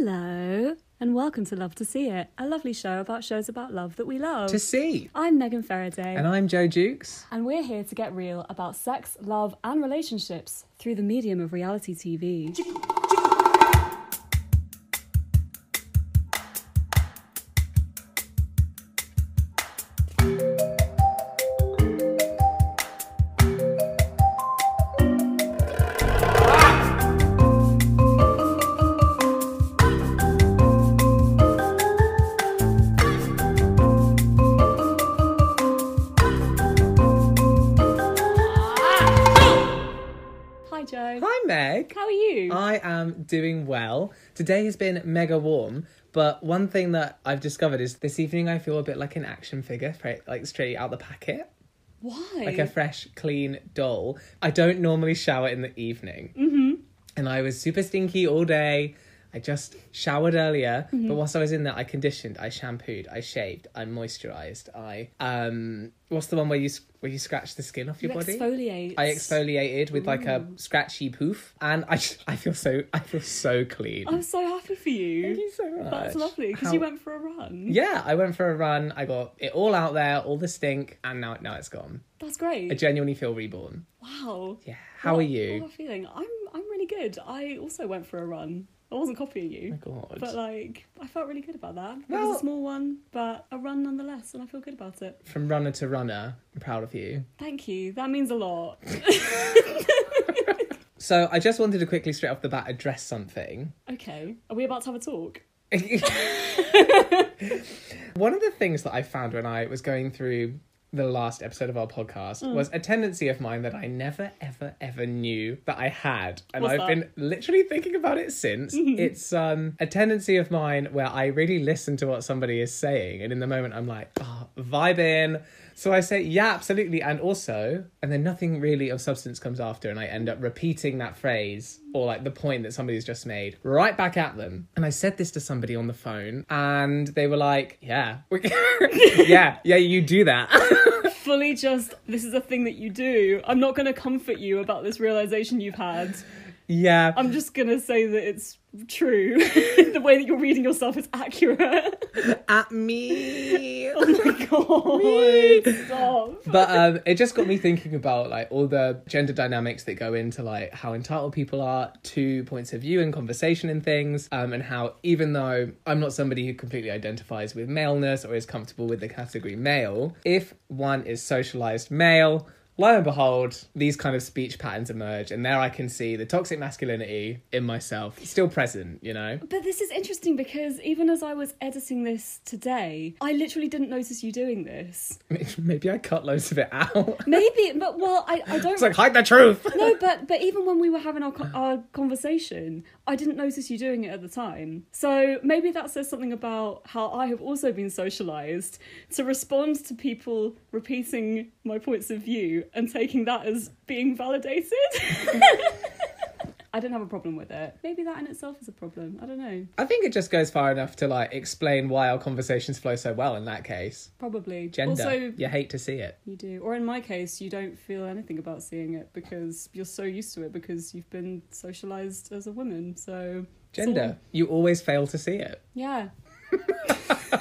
Hello, and welcome to Love to See It, a lovely show about shows about love that we love. To see. I'm Megan Faraday, And I'm Joe Jukes. and we're here to get real about sex, love, and relationships through the medium of reality TV. Doing well. Today has been mega warm, but one thing that I've discovered is this evening I feel a bit like an action figure, like straight out the packet, Why? like a fresh, clean doll. I don't normally shower in the evening. Mm-hmm. And I was super stinky all day. I just showered earlier, Mm-hmm. but whilst I was in there, I conditioned, I shampooed, I shaved, I moisturized, I um, what's the one where you where you scratch the skin off your you body? exfoliate. I exfoliated with like a mm. scratchy poof, and I just, I feel so I feel so clean. I'm so happy for you. Thank you so much. That's lovely because How- you went for a run. Yeah, I went for a run. I got it all out there, all the stink, and now now it's gone. That's great. I genuinely feel reborn. wow. Yeah. How What- are you? Am I feeling? I'm I'm really good. I also went for a run. I wasn't copying you. Oh my God. But like, I felt really good about that. it was a small one, but a run nonetheless, and I feel good about it. From runner to runner, I'm proud of you. Thank you. That means a lot. So I just wanted to quickly straight off the bat address something. okay. Are we about to have a talk? One of the things that I found when I was going through the last episode of our podcast Mm. was a tendency of mine that I never, ever, ever knew that I had. And What's I've that? Been literally thinking about it since. It's um, a tendency of mine where I really listen to what somebody is saying. And in the moment, I'm like, oh, vibe in. So I say, yeah, absolutely. And also, and then nothing really of substance comes after. And I end up repeating that phrase or like the point that somebody's just made right back at them. And I said this to somebody on the phone and they were like, yeah, yeah, yeah, you do that. Fully just, this is a thing that you do. I'm not going to comfort you about this realization you've had. Yeah. I'm just going to say that it's true. the way that you're reading yourself is accurate. at me. oh my god. Stop. But um, it just got me thinking about like all the gender dynamics that go into like how entitled people are to points of view and conversation and things, um, and how even though I'm not somebody who completely identifies with maleness or is comfortable with the category male, if one is socialized male. Lo and behold, these kind of speech patterns emerge, and there I can see the toxic masculinity in myself still present, you know? But this is interesting because even as I was editing this today, I literally didn't notice you doing this. Maybe I cut loads of it out. Maybe, but well, I, I don't. it's like, hide the truth! no, but but even when we were having our our conversation, I didn't notice you doing it at the time. So maybe that says something about how I have also been socialized to respond to people repeating my points of view and taking that as being validated. I didn't have a problem with it. Maybe that in itself is a problem. I don't know. I think it just goes far enough to like explain why our conversations flow so well in that case. Probably. Gender. Also, you hate to see it. You do. Or in my case, you don't feel anything about seeing it because you're so used to it because you've been socialized as a woman. So Gender. You always fail to see it. yeah.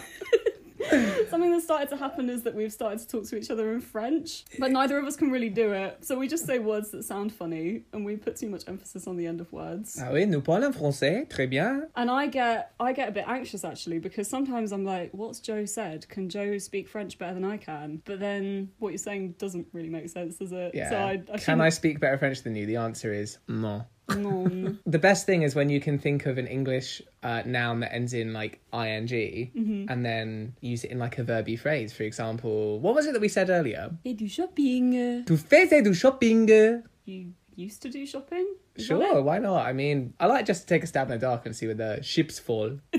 Something that started to happen is that we've started to talk to each other in French, but neither of us can really do it. So we just say words that sound funny and we put too much emphasis on the end of words. Ah oui, nous parlons français. Très bien. And I get I get a bit anxious actually because sometimes I'm like, what's Joe said? Can Joe speak French better than I can? But then what you're saying doesn't really make sense, does it? Yeah. So I, I Can I speak better French than you? The answer is non. The best thing is when you can think of an English uh, noun that ends in like ing Mm-hmm. and then use it in like a verby phrase. For example, what was it that we said earlier? Et du shopping. Tu faisais du shopping. You used to do shopping? Is Sure, why not? I mean, I like just to take a stab in the dark and see where the ships fall.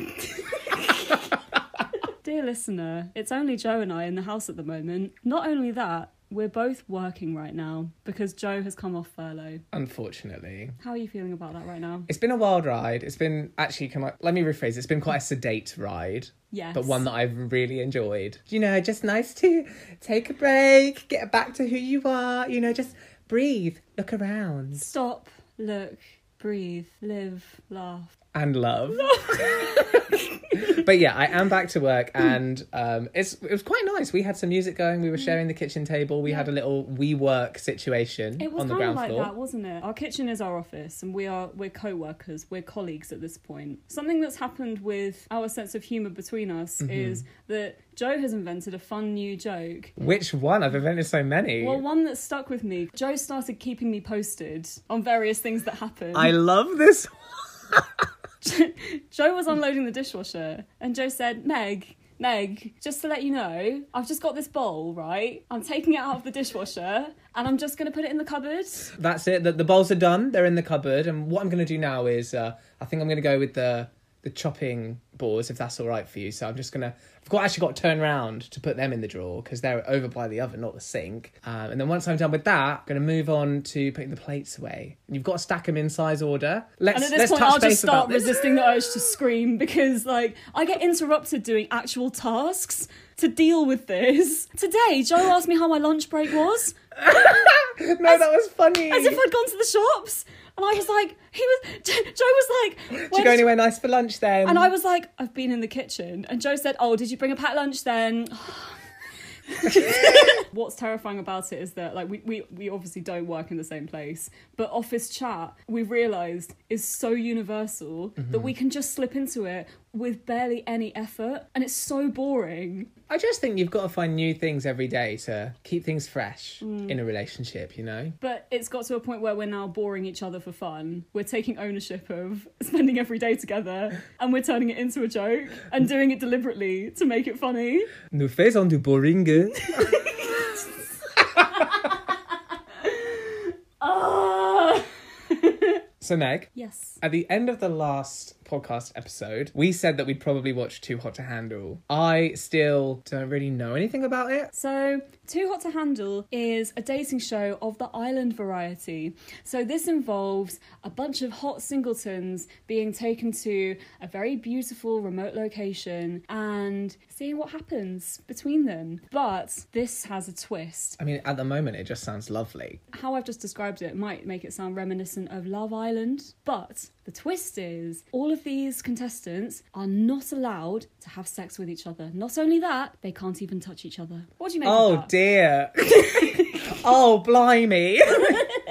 Dear listener, it's only Joe and I in the house at the moment. Not only that, we're both working right now because Joe has come off furlough. Unfortunately. How are you feeling about that right now? It's been a wild ride. It's been actually, come I, let me rephrase. It's been quite a sedate ride, Yes. but one that I've really enjoyed. You know, just nice to take a break, get back to who you are. You know, just breathe, look around. Stop, look, breathe, live, laugh. And love. but yeah, I am back to work, and um, it's it was quite nice. We had some music going. We were sharing the kitchen table. We had a little WeWork situation It was on the kind of ground like floor. that, wasn't it? Our kitchen is our office, and we are we're co-workers, we're colleagues at this point. Something that's happened with our sense of humour between us Mm-hmm. is that Joe has invented a fun new joke. Which one? I've invented so many. Well, one that stuck with me. Joe started keeping me posted on various things that happened. I love this. Joe was unloading the dishwasher, and Joe said, "Meg." Meg, just to let you know, I've just got this bowl, right? I'm taking it out of the dishwasher and I'm just going to put it in the cupboard. That's it. The, the bowls are done. They're in the cupboard. And what I'm going to do now is, uh, I think I'm going to go with the the chopping boards, if that's all right for you. So I'm just going to. I've got actually got to turn around to put them in the drawer because they're over by the oven, not the sink. Um, and then once I'm done with that, I'm going to move on to putting the plates away. You've got to stack them in size order. Let's And at this let's point, I'll just start resisting the urge to scream because, like, I get interrupted doing actual tasks to deal with this. Today, Joe asked me how my lunch break was, no, that was funny. as if I'd gone to the shops, and I was like, he was. Joe was like, Did you "Where go anywhere nice for lunch then? And I was like, I've been in the kitchen. And Joe said, Oh, did you bring a packed lunch then? What's terrifying about it is that like we, we, we obviously don't work in the same place, but office chat we've realised is so universal that mm-hmm. we can just slip into it with barely any effort and it's so boring. I just think you've got to find new things every day to keep things fresh Mm. in a relationship. You know. But it's got to a point where we're now boring each other for fun. We're taking ownership of spending every day together and we're turning it into a joke and doing it deliberately to make it funny. Nous faisons du boring. Ah! So Meg, yes. at the end of the last podcast episode, we said that we'd probably watch Too Hot to Handle. I still don't really know anything about it. So, Too Hot to Handle is a dating show of the island variety. So, this involves a bunch of hot singletons being taken to a very beautiful remote location and seeing what happens between them. But this has a twist. I mean, at the moment, it just sounds lovely. How I've just described it might make it sound reminiscent of Love Island, but the twist is all of these contestants are not allowed to have sex with each other. Not only that, they can't even touch each other. What do you make of Oh that? dear. oh blimey.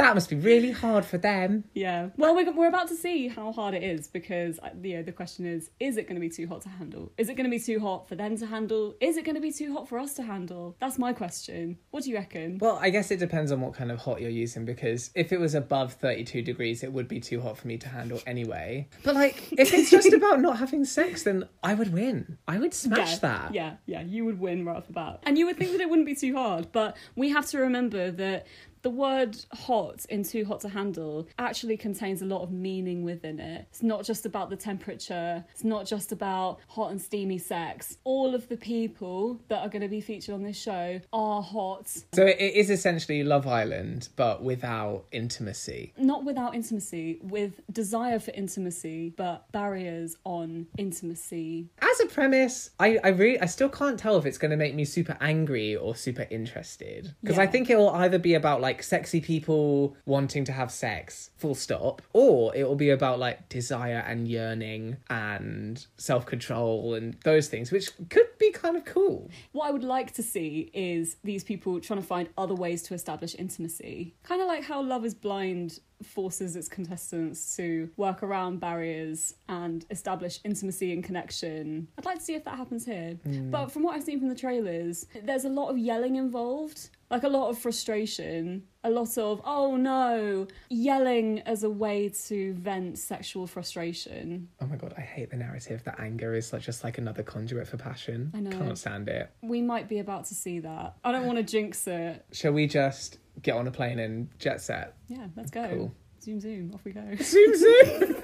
that must be really hard for them. Yeah. Well, we're, we're about to see how hard it is because uh, you know the question is: Is it going to be too hot to handle? Is it going to be too hot for them to handle? Is it going to be too hot for us to handle? That's my question. What do you reckon? Well, I guess it depends on what kind of hot you're using because if it was above 32 degrees, it would be too hot for me to handle anyway. But like, if it's just about not having sex, then I would win. I would smash yeah, that. Yeah, yeah, you would win right off the bat. And you would think that it wouldn't be too hard, but we have to remember that the word hot in Too Hot to Handle actually contains a lot of meaning within it. It's not just about the temperature, it's not just about hot and steamy sex. All of the people that are going to be featured on this show are hot, So it is essentially Love Island, but without intimacy. not without intimacy, with desire for intimacy, but barriers on intimacy. As a premise, I, I really I still can't tell if it's going to make me super angry or super interested because I think it will either be about like sexy people wanting to have sex, full stop, or it will be about like desire and yearning and self control and those things, which could be kind of cool. What I would like to see is these people trying to find other ways to establish intimacy. Kind of like how Love is Blind forces its contestants to work around barriers and establish intimacy and connection. I'd like to see if that happens here. Hmm. But from what I've seen from the trailers, there's a lot of yelling involved. Like a lot of frustration, a lot of, oh no, yelling as a way to vent sexual frustration. Oh my god, I hate the narrative that anger is like just like another conduit for passion. I know. Can't stand it. We might be about to see that. I don't want to jinx it. Shall we just get on a plane and jet set? Yeah, let's go. Cool. Zoom, zoom, off we go. Zoom zoom.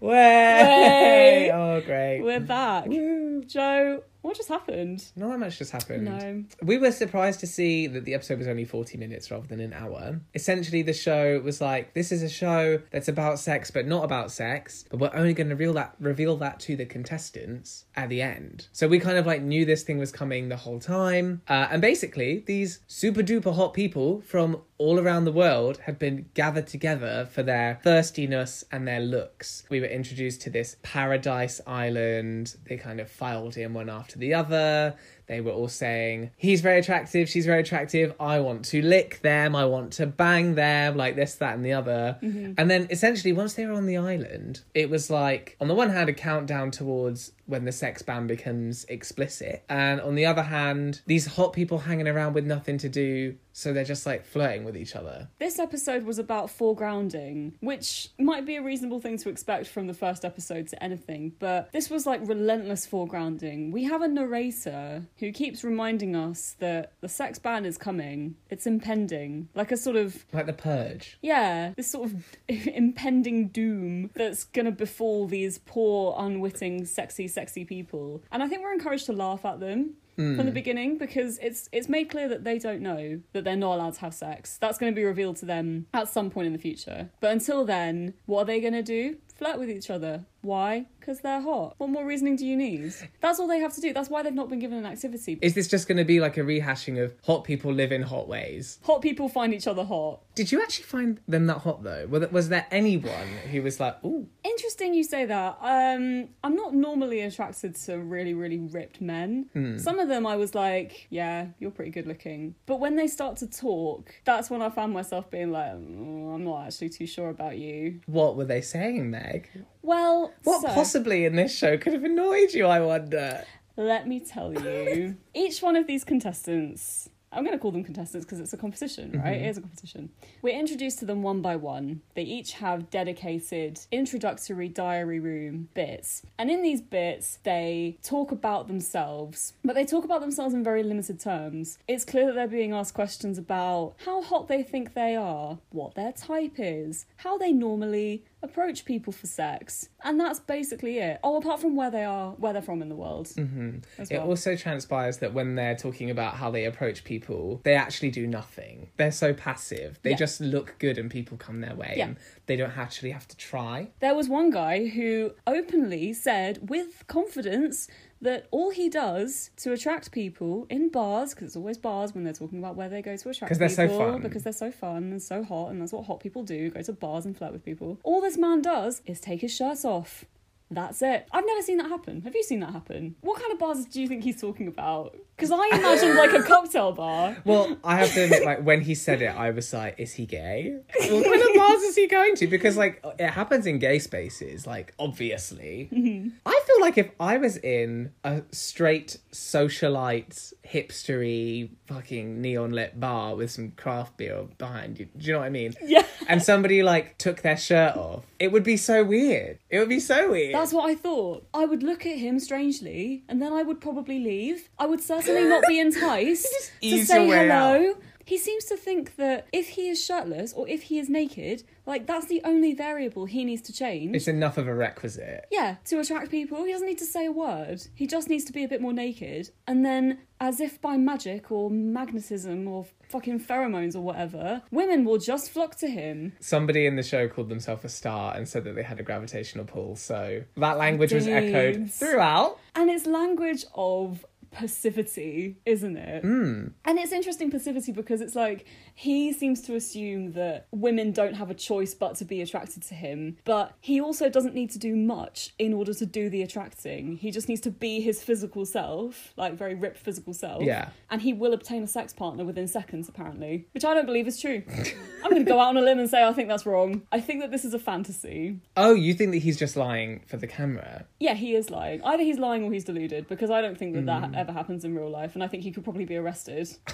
Way! Way. Oh, great. We're back. Woo. Joe, what just happened. Not that much just happened. No. We were surprised to see that the episode was only 40 minutes rather than an hour. Essentially, the show was like, this is a show that's about sex, but not about sex, but we're only going to reveal that, reveal that to the contestants at the end. So we kind of like knew this thing was coming the whole time. Uh, and basically, these super duper hot people from all around the world had been gathered together for their thirstiness and their looks. We were introduced to this paradise island. They kind of filed in one after the other. They were all saying, he's very attractive, she's very attractive, I want to lick them, I want to bang them, like this, that, and the other. Mm-hmm. And then essentially, once they were on the island, it was like, on the one hand, a countdown towards when the sex ban becomes explicit. And on the other hand, these hot people hanging around with nothing to do, so they're just like flirting with each other. This episode was about foregrounding, which might be a reasonable thing to expect from the first episode to anything, but this was like relentless foregrounding. We have a narrator who keeps reminding us that the sex ban is coming, it's impending, like a sort of Like the purge. yeah, this sort of impending doom that's gonna befall these poor, unwitting, sexy, sexy people. And I think we're encouraged to laugh at them from the hmm. beginning because it's it's made clear that they don't know that they're not allowed to have sex. That's going to be revealed to them at some point in the future. But until then, what are they going to do? Flirt with each other. Why? Because they're hot. What more reasoning do you need? That's all they have to do. That's why they've not been given an activity. Is this just going to be like a rehashing of hot people live in hot ways? Hot people find each other hot. Did you actually find them that hot though? Was there, was there anyone who was like, ooh, Interesting you say that. Um, I'm not normally attracted to really, really ripped men. Some of them I was like, yeah, you're pretty good looking. But when they start to talk, that's when I found myself being like, "Mm, I'm not actually too sure about you. what were they saying, Meg? Well, What so, possibly in this show could have annoyed you, I wonder? let me tell you. Each one of these contestants. I'm going to call them contestants because it's a competition, right? It is a competition. We're introduced to them one by one. They each have dedicated introductory diary room bits. And in these bits, they talk about themselves, but they talk about themselves in very limited terms. It's clear that they're being asked questions about how hot they think they are, what their type is, how they normally approach people for sex. And that's basically it. Oh, apart from where they are, where they're from in the world. Mm-hmm. As It also transpires that when they're talking about how they approach people, they actually do nothing. They're so passive. They Yeah. just look good and people come their way. Yeah. And they don't actually have to try. There was one guy who openly said with confidence that all he does to attract people in bars, because it's always bars when they're talking about where they go to attract so people, fun. because they're so fun and so hot, and that's what hot people do go to bars and flirt with people. All this man does is take his shirts off. That's it. I've never seen that happen. Have you seen that happen? What kind of bars do you think he's talking about? Because I imagined like a cocktail bar. Well, I have to admit, like when he said it, I was like, "Is he gay? What kind of bars is he going to?" Because like it happens in gay spaces, like obviously. Mm-hmm. I feel like if I was in a straight socialite, hipstery, fucking neon lit bar with some craft beer behind you, do you know what I mean? Yeah. And somebody like took their shirt off, it would be so weird. It would be so weird. That's what I thought. I would look at him strangely, and then I would probably leave. I would certainly not be enticed to say hello. He seems to think that if he is shirtless or if he is naked, like that's the only variable he needs to change. it's enough of a requisite. yeah, to attract people, he doesn't need to say a word. He just needs to be a bit more naked. And then, as if by magic or magnetism or fucking pheromones or whatever, women will just flock to him. Somebody in the show called themselves a star and said that they had a gravitational pull. So that language was echoed throughout. And it's language of passivity, isn't it? Mm. And it's interesting passivity because it's like he seems to assume that women don't have a choice but to be attracted to him, but he also doesn't need to do much in order to do the attracting. He just needs to be his physical self, like very ripped physical self. Yeah. And he will obtain a sex partner within seconds, apparently, which I don't believe is true. I'm going to go out on a limb and say I think that's wrong. I think that this is a fantasy. Oh, you think that he's just lying for the camera? Yeah, he is lying. Either he's lying or he's deluded because I don't think that that hmm. ever happens in real life, and I think he could probably be arrested.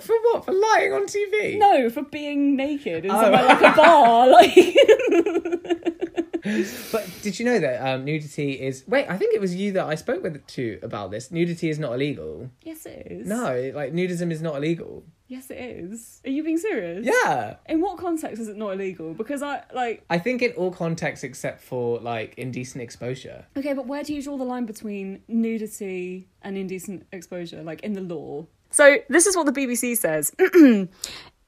for what? For lying on TV? No, for being naked in Oh. somewhere like a bar. Like, But did you know that um, nudity is? Wait, I think it was you that I spoke with to about this. Nudity is not illegal. yes, it is. No, like nudism is not illegal. Yes, it is. Are you being serious? Yeah. In what context is it not illegal? Because I like. I think in all contexts except for like indecent exposure. Okay, but where do you draw the line between nudity and indecent exposure, like in the law? So this is what the BBC says.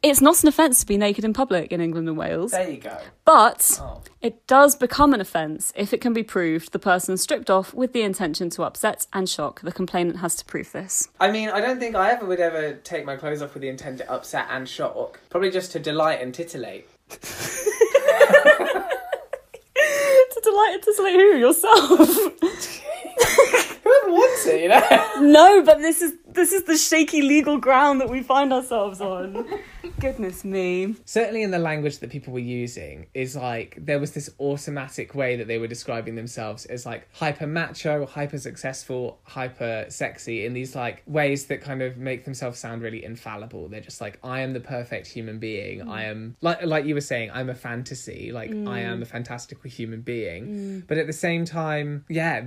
it's not an offence to be naked in public in England and Wales, There you go. but Oh. it does become an offence if it can be proved the person stripped off with the intention to upset and shock. The complainant has to prove this. I mean, I don't think I ever would ever take my clothes off with the intent to upset and shock. Probably just to delight and titillate. to delight and titillate who? Yourself? Whoever wants it, you know? no, but this is this is the shaky legal ground that we find ourselves on. Goodness me. Certainly in the language that people were using, is like there was this automatic way that they were describing themselves as like hyper macho, hyper successful, hyper sexy in these like ways that kind of make themselves sound really infallible. They're just like, I am the perfect human being. I am like like you were saying, I'm a fantasy. Like I mm. am a fantastical human being. Mm. But at the same time, yeah,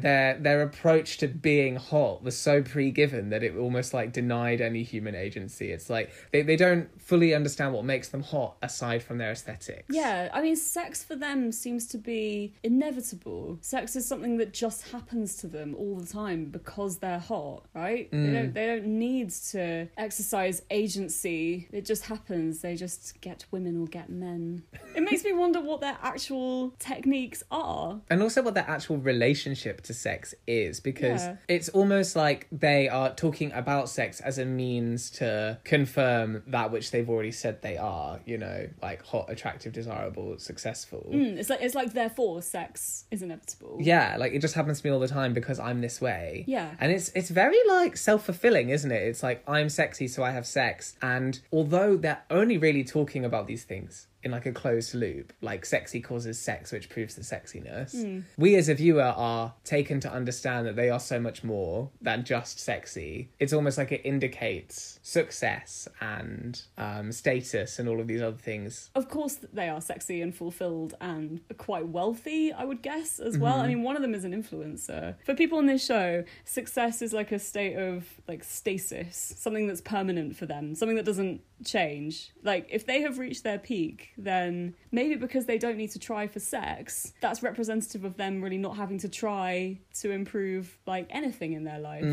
their their approach to being hot was so pre-given that it almost like denied any human agency. It's like they, they don't fully understand what makes them hot aside from their aesthetics. Yeah, I mean, sex for them seems to be inevitable. Sex is something that just happens to them all the time because they're hot, right? They don't. Mm. They don't need to exercise agency. It just happens. They just get women or get men. It makes me wonder what their actual techniques are. And also what their actual relationship to sex is, because Yeah. it's almost like they are talking about sex as a means to confirm that which they've already said they are, you know, like hot, attractive, desirable, successful. Mm, it's like it's like therefore sex is inevitable. Yeah, like it just happens to me all the time because I'm this way. Yeah. And it's it's very like self-fulfilling, isn't it? It's like I'm sexy so I have sex and although they're only really talking about these things in like a closed loop, like sexy causes sex which proves the sexiness. We as a viewer are taken to understand that they are so much more than just sexy. It's almost like it indicates success and um, status and all of these other things. of course they are sexy and fulfilled and quite wealthy i would guess as well i mean one of them is an influencer for people on this show success is like a state of like stasis something that's permanent for them something that doesn't change like if they have reached their peak then maybe because they don't need to try for sex that's representative of them really not having to try to improve like anything in their life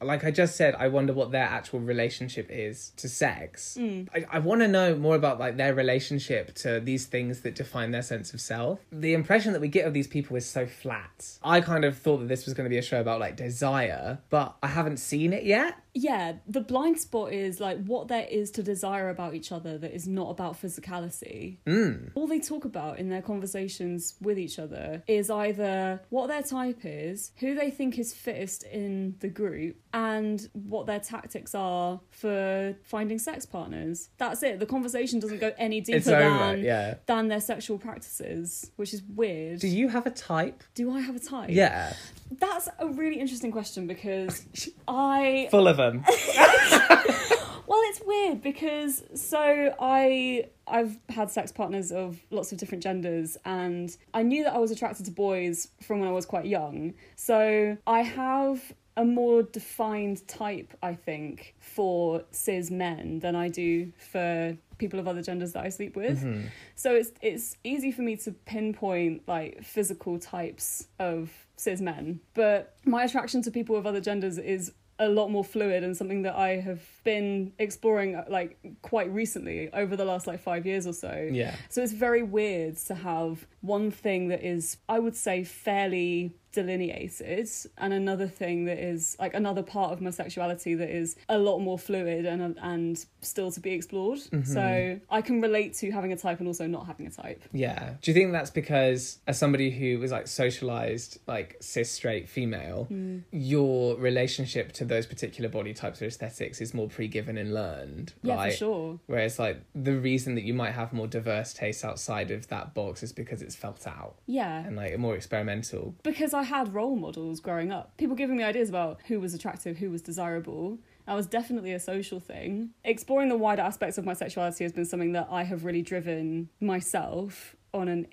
like I just said, I wonder what their actual relationship is to sex. Mm. I, I want to know more about like their relationship to these things that define their sense of self. The impression that we get of these people is so flat. I kind of thought that this was going to be a show about like desire, but I haven't seen it yet. yeah the blind spot is like what there is to desire about each other that is not about physicality Mm. all they talk about in their conversations with each other is either what their type is who they think is fittest in the group and what their tactics are for finding sex partners that's it the conversation doesn't go any deeper than yeah. than their sexual practices which is weird Do you have a type? do i have a type Yeah. that's a really interesting question because i Full of them. Well, it's weird because so I I've had sex partners of lots of different genders and I knew that I was attracted to boys from when I was quite young. So I have a more defined type, I think, for cis men than I do for people of other genders that I sleep with. Mm-hmm. So it's it's easy for me to pinpoint like physical types of cis men, but my attraction to people of other genders is a lot more fluid and something that I have been exploring uh, like quite recently over the last like 5 years or so. Yeah. So it's very weird to have one thing that is I would say fairly delineated and another thing that is like another part of my sexuality that is a lot more fluid and and still to be explored. So I can relate to having a type and also not having a type. Yeah. Do you think that's because, as somebody who was like socialized, like cis straight female, your relationship to those particular body types or aesthetics is more pre given and learned? Yeah, right? for sure. Whereas, like, the reason that you might have more diverse tastes outside of that box is because it's felt out Yeah. and like more experimental. because I had role models growing up. People giving me ideas about who was attractive, who was desirable. That was definitely a social thing. Exploring the wider aspects of my sexuality has been something that I have really driven myself on an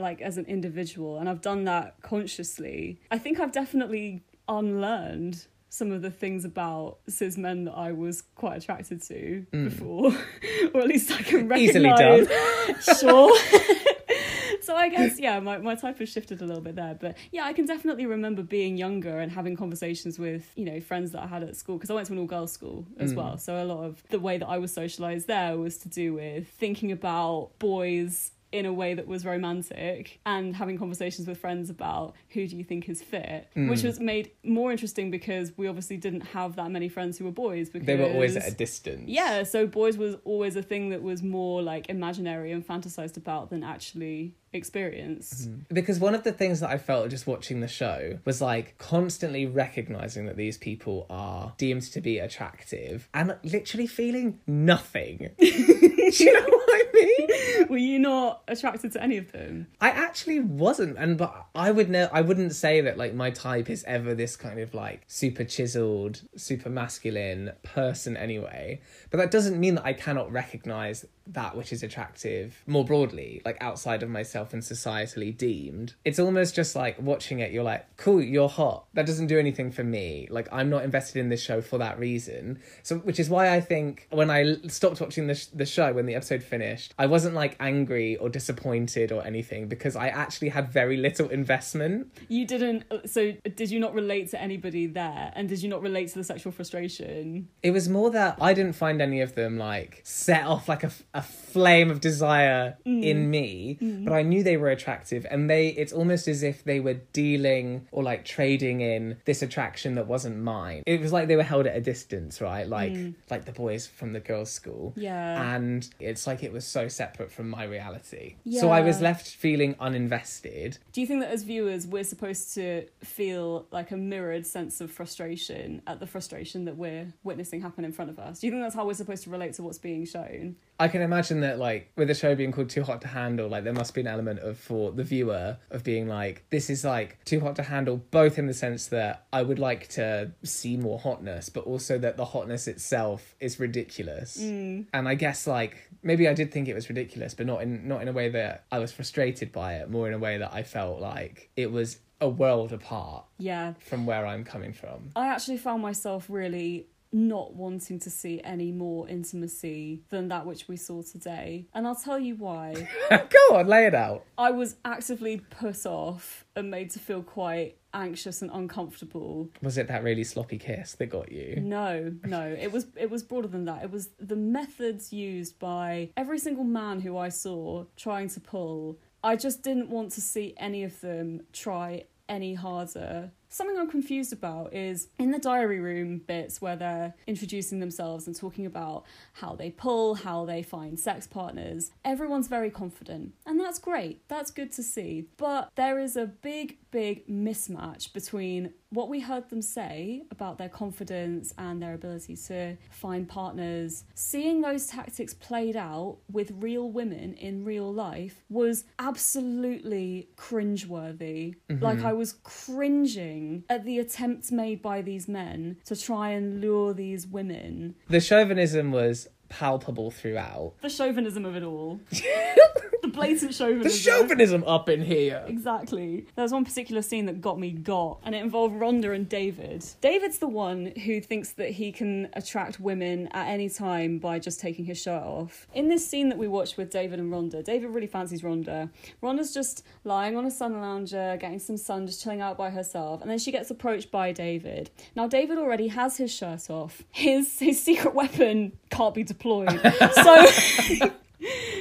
like as an individual and I've done that consciously. I think I've definitely unlearned some of the things about cis men that I was quite attracted to Mm. before, or at least I can Easily recognize. done. sure. so I guess yeah, my, my type has shifted a little bit there, but yeah, I can definitely remember being younger and having conversations with you know friends that I had at school because I went to an all girls school as Mm. well. So a lot of the way that I was socialized there was to do with thinking about boys in a way that was romantic and having conversations with friends about who do you think is fit, which Mm. was made more interesting because we obviously didn't have that many friends who were boys because They were always at a distance. yeah, so boys was always a thing that was more like imaginary and fantasized about than actually experienced. Because one of the things that I felt just watching the show was like constantly recognizing that these people are deemed to be attractive and literally feeling nothing. Do you know what I mean? Were you not attracted to any of them? I actually wasn't, and but I would know I wouldn't say that like my type is ever this kind of like super chiseled, super masculine person anyway. But that doesn't mean that I cannot recognize that which is attractive more broadly, like outside of myself and societally deemed. It's almost just like watching it, you're like, cool, you're hot. That doesn't do anything for me. Like I'm not invested in this show for that reason. So which is why I think when I stopped watching the sh- the show when the episode finished, I wasn't like angry or disappointed or anything because I actually had very little investment. You didn't. Uh, so did you not relate to anybody there, and did you not relate to the sexual frustration? It was more that I didn't find any of them like set off like a, f- a flame of desire mm. in me, mm. but I knew they were attractive and they it's almost as if they were dealing or like trading in this attraction that wasn't mine. It was like they were held at a distance, right? Like mm. like the boys from the girls' school. Yeah. And it's like it was so separate from my reality. So I was left feeling uninvested. Do you think that as viewers we're supposed to feel like a mirrored sense of frustration at the frustration that we're witnessing happen in front of us? Do you think that's how we're supposed to relate to what's being shown? I can imagine that, like, with the show being called Too Hot to Handle, like, there must be an element of, for the viewer, of being like, this is like too hot to handle, both in the sense that I would like to see more hotness, but also that the hotness itself is ridiculous. Mm. And I guess, like, maybe I did think it was ridiculous, but not in not in a way that I was frustrated by it, more in a way that I felt like it was a world apart Yeah. from where I'm coming from. I actually found myself really not wanting to see any more intimacy than that which we saw today. And I'll tell you why. Go on, lay it out. I was actively put off and made to feel quite anxious and uncomfortable. Was it that really sloppy kiss that got you? No, no, it was it was broader than that. It was the methods used by every single man who I saw trying to pull. I just didn't want to see any of them try any harder. Something I'm confused about is in the diary room bits where they're introducing themselves and talking about how they pull, how they find sex partners. Everyone's very confident, and that's great. That's good to see. But there is a big, big mismatch between what we heard them say about their confidence and their ability to find partners, seeing those tactics played out with real women in real life was absolutely cringeworthy. Like, mm-hmm. I was cringing at the attempts made by these men to try and lure these women. The chauvinism was palpable throughout. The chauvinism of it all. the blatant chauvinism. The chauvinism up in here. Exactly. There was one particular scene that got me got, and it involved Rhonda and David. David's the one who thinks that he can attract women at any time by just taking his shirt off. In this scene that we watched with David and Rhonda, David really fancies Rhonda. Rhonda's just lying on a sun lounger, getting some sun, just chilling out by herself, and then she gets approached by David. Now, David already has his shirt off. His his secret weapon can't be deployed. So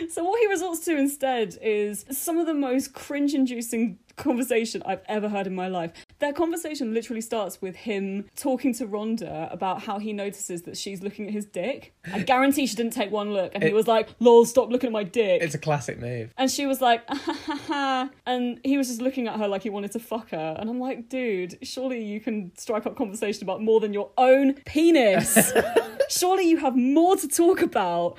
So what he resorts to instead is some of the most cringe-inducing conversation I've ever heard in my life. Their conversation literally starts with him talking to Rhonda about how he notices that she's looking at his dick. I guarantee she didn't take one look, and he was like, "Lol, stop looking at my dick." It's a classic move. And she was like, "Ah, ha, ha, ha," and he was just looking at her like he wanted to fuck her. And I'm like, dude, surely you can strike up conversation about more than your own penis. surely you have more to talk about.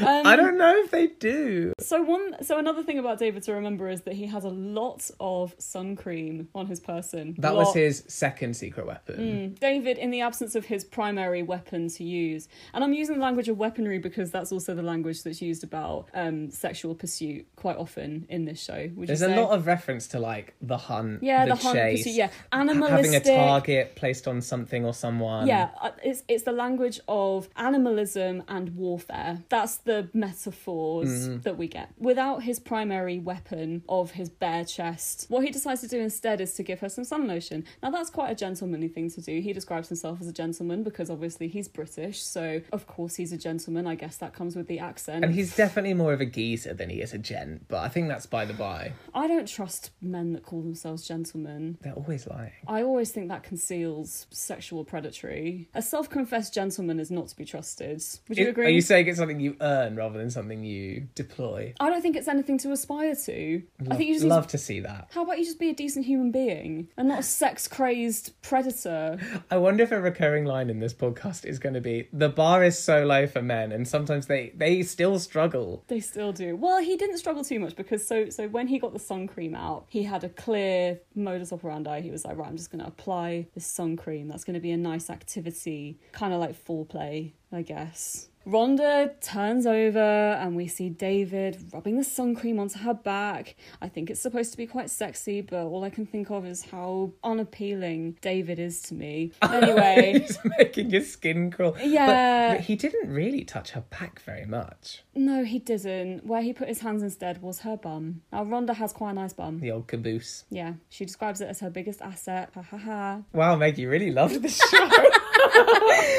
Um, I don't know if they do. so one, so another thing about David to remember is that he has a lot of sun cream on his person. Weapon. That was his second secret weapon. David, in the absence of his primary weapon to use, and I'm using the language of weaponry because that's also the language that's used about um, sexual pursuit quite often in this show. There's a lot of reference to like the hunt, yeah, the, the, hunt chase, pursuit, yeah, ha- having a target placed on something or someone. Yeah, uh, it's it's the language of animalism and warfare. That's the metaphors Mm-hmm. that we get. Without his primary weapon of his bare chest, what he decides to do instead is to give her some sun lotion. Now that's quite a gentlemanly thing to do. He describes himself as a gentleman because obviously he's British, so of course he's a gentleman. I guess that comes with the accent. And he's definitely more of a geezer than he is a gent, but I think that's by the by. I don't trust men that call themselves gentlemen. They're always lying. I always think that conceals sexual predatory. A self-confessed gentleman is not to be trusted. Would you Is- agree? Are you saying it's something you earn rather than something you deploy? I don't think it's anything to aspire to. I think you just love to- to see that. How about you just be a decent human being and not a sex crazed predator? I wonder if a recurring line in this podcast is going to be the bar is so low for men, and sometimes they they still struggle. They still do. Well, he didn't struggle too much because so so when he got the sun cream out, he had a clear modus operandi. He was like, right, I'm just going to apply this sun cream. That's going to be a nice activity, kind of like foreplay, I guess. Rhonda turns over and we see David rubbing the sun cream onto her back. I think it's supposed to be quite sexy, but all I can think of is how unappealing David is to me. Anyway, He's making your skin crawl. Yeah. But, he didn't really touch her back very much. no, he didn't. Where he put his hands instead was her bum. Now, Rhonda has quite a nice bum. The old caboose. Yeah, she describes it as her biggest asset. Ha ha ha. Wow, Meg, you really loved this show.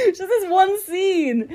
Just this one scene.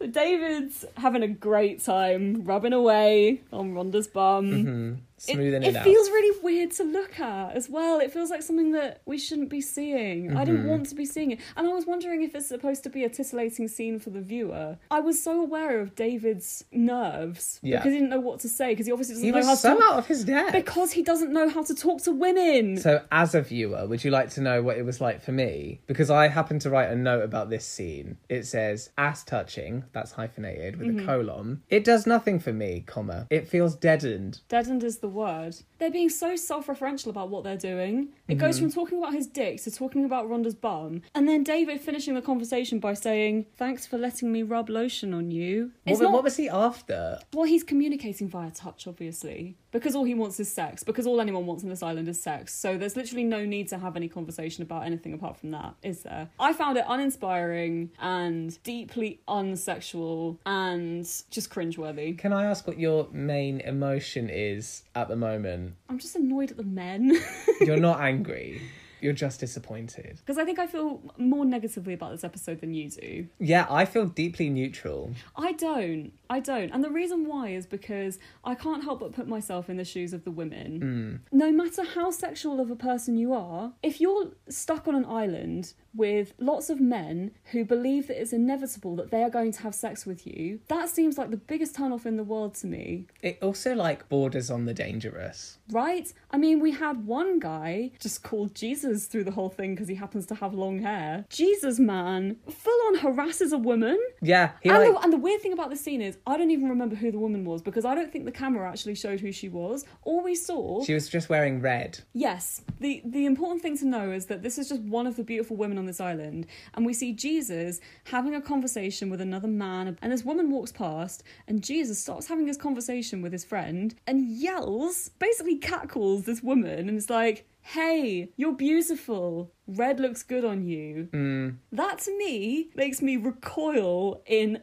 So David's having a great time rubbing away on Rhonda's bum. Mm-hmm. Smoothing it, it, it feels really weird to look at as well. It feels like something that we shouldn't be seeing. I didn't want to be seeing it. And I was wondering if it's supposed to be a titillating scene for the viewer. I was so aware of David's nerves Yeah. because he didn't know what to say because he obviously doesn't he know how so to out of his depth. because he doesn't know how to talk to women. So, as a viewer, would you like to know what it was like for me? Because I happened to write a note about this scene. It says ass touching, that's hyphenated with Mm-hmm. a colon. It does nothing for me, comma. It feels deadened. Deadened is the word. They're being so self-referential about what they're doing. It goes Mm-hmm. from talking about his dick to talking about Rhonda's bum, and then David finishing the conversation by saying, "Thanks for letting me rub lotion on you." What, It's wa- not what was he after? well, he's communicating via touch, obviously, because all he wants is sex. Because all anyone wants on this island is sex. So there's literally no need to have any conversation about anything apart from that, is there? I found it uninspiring and deeply unsexual and just cringeworthy. Can I ask what your main emotion is at the moment? I'm just annoyed at the men. You're not angry. You're just disappointed. Because I think I feel more negatively about this episode than you do. Yeah, I feel deeply neutral. I don't. I don't. And the reason why is because I can't help but put myself in the shoes of the women. Mm. No matter how sexual of a person you are, if you're stuck on an island with lots of men who believe that it's inevitable that they are going to have sex with you, that seems like the biggest turn off in the world to me. It also like borders on the dangerous. Right? I mean, we had one guy just called Jesus through the whole thing because he happens to have long hair. Jesus, man, full on harasses a woman. Yeah, he and, like the, and the weird thing about this scene is, I don't even remember who the woman was because I don't think the camera actually showed who she was. All we saw, she was just wearing red. yes, the the important thing to know is that this is just one of the beautiful women on this island, and we see Jesus having a conversation with another man, and this woman walks past, and Jesus stops having his conversation with his friend and yells, basically catcalls this woman, and is like. Hey, you're beautiful. Red looks good on you. Mm. That to me makes me recoil in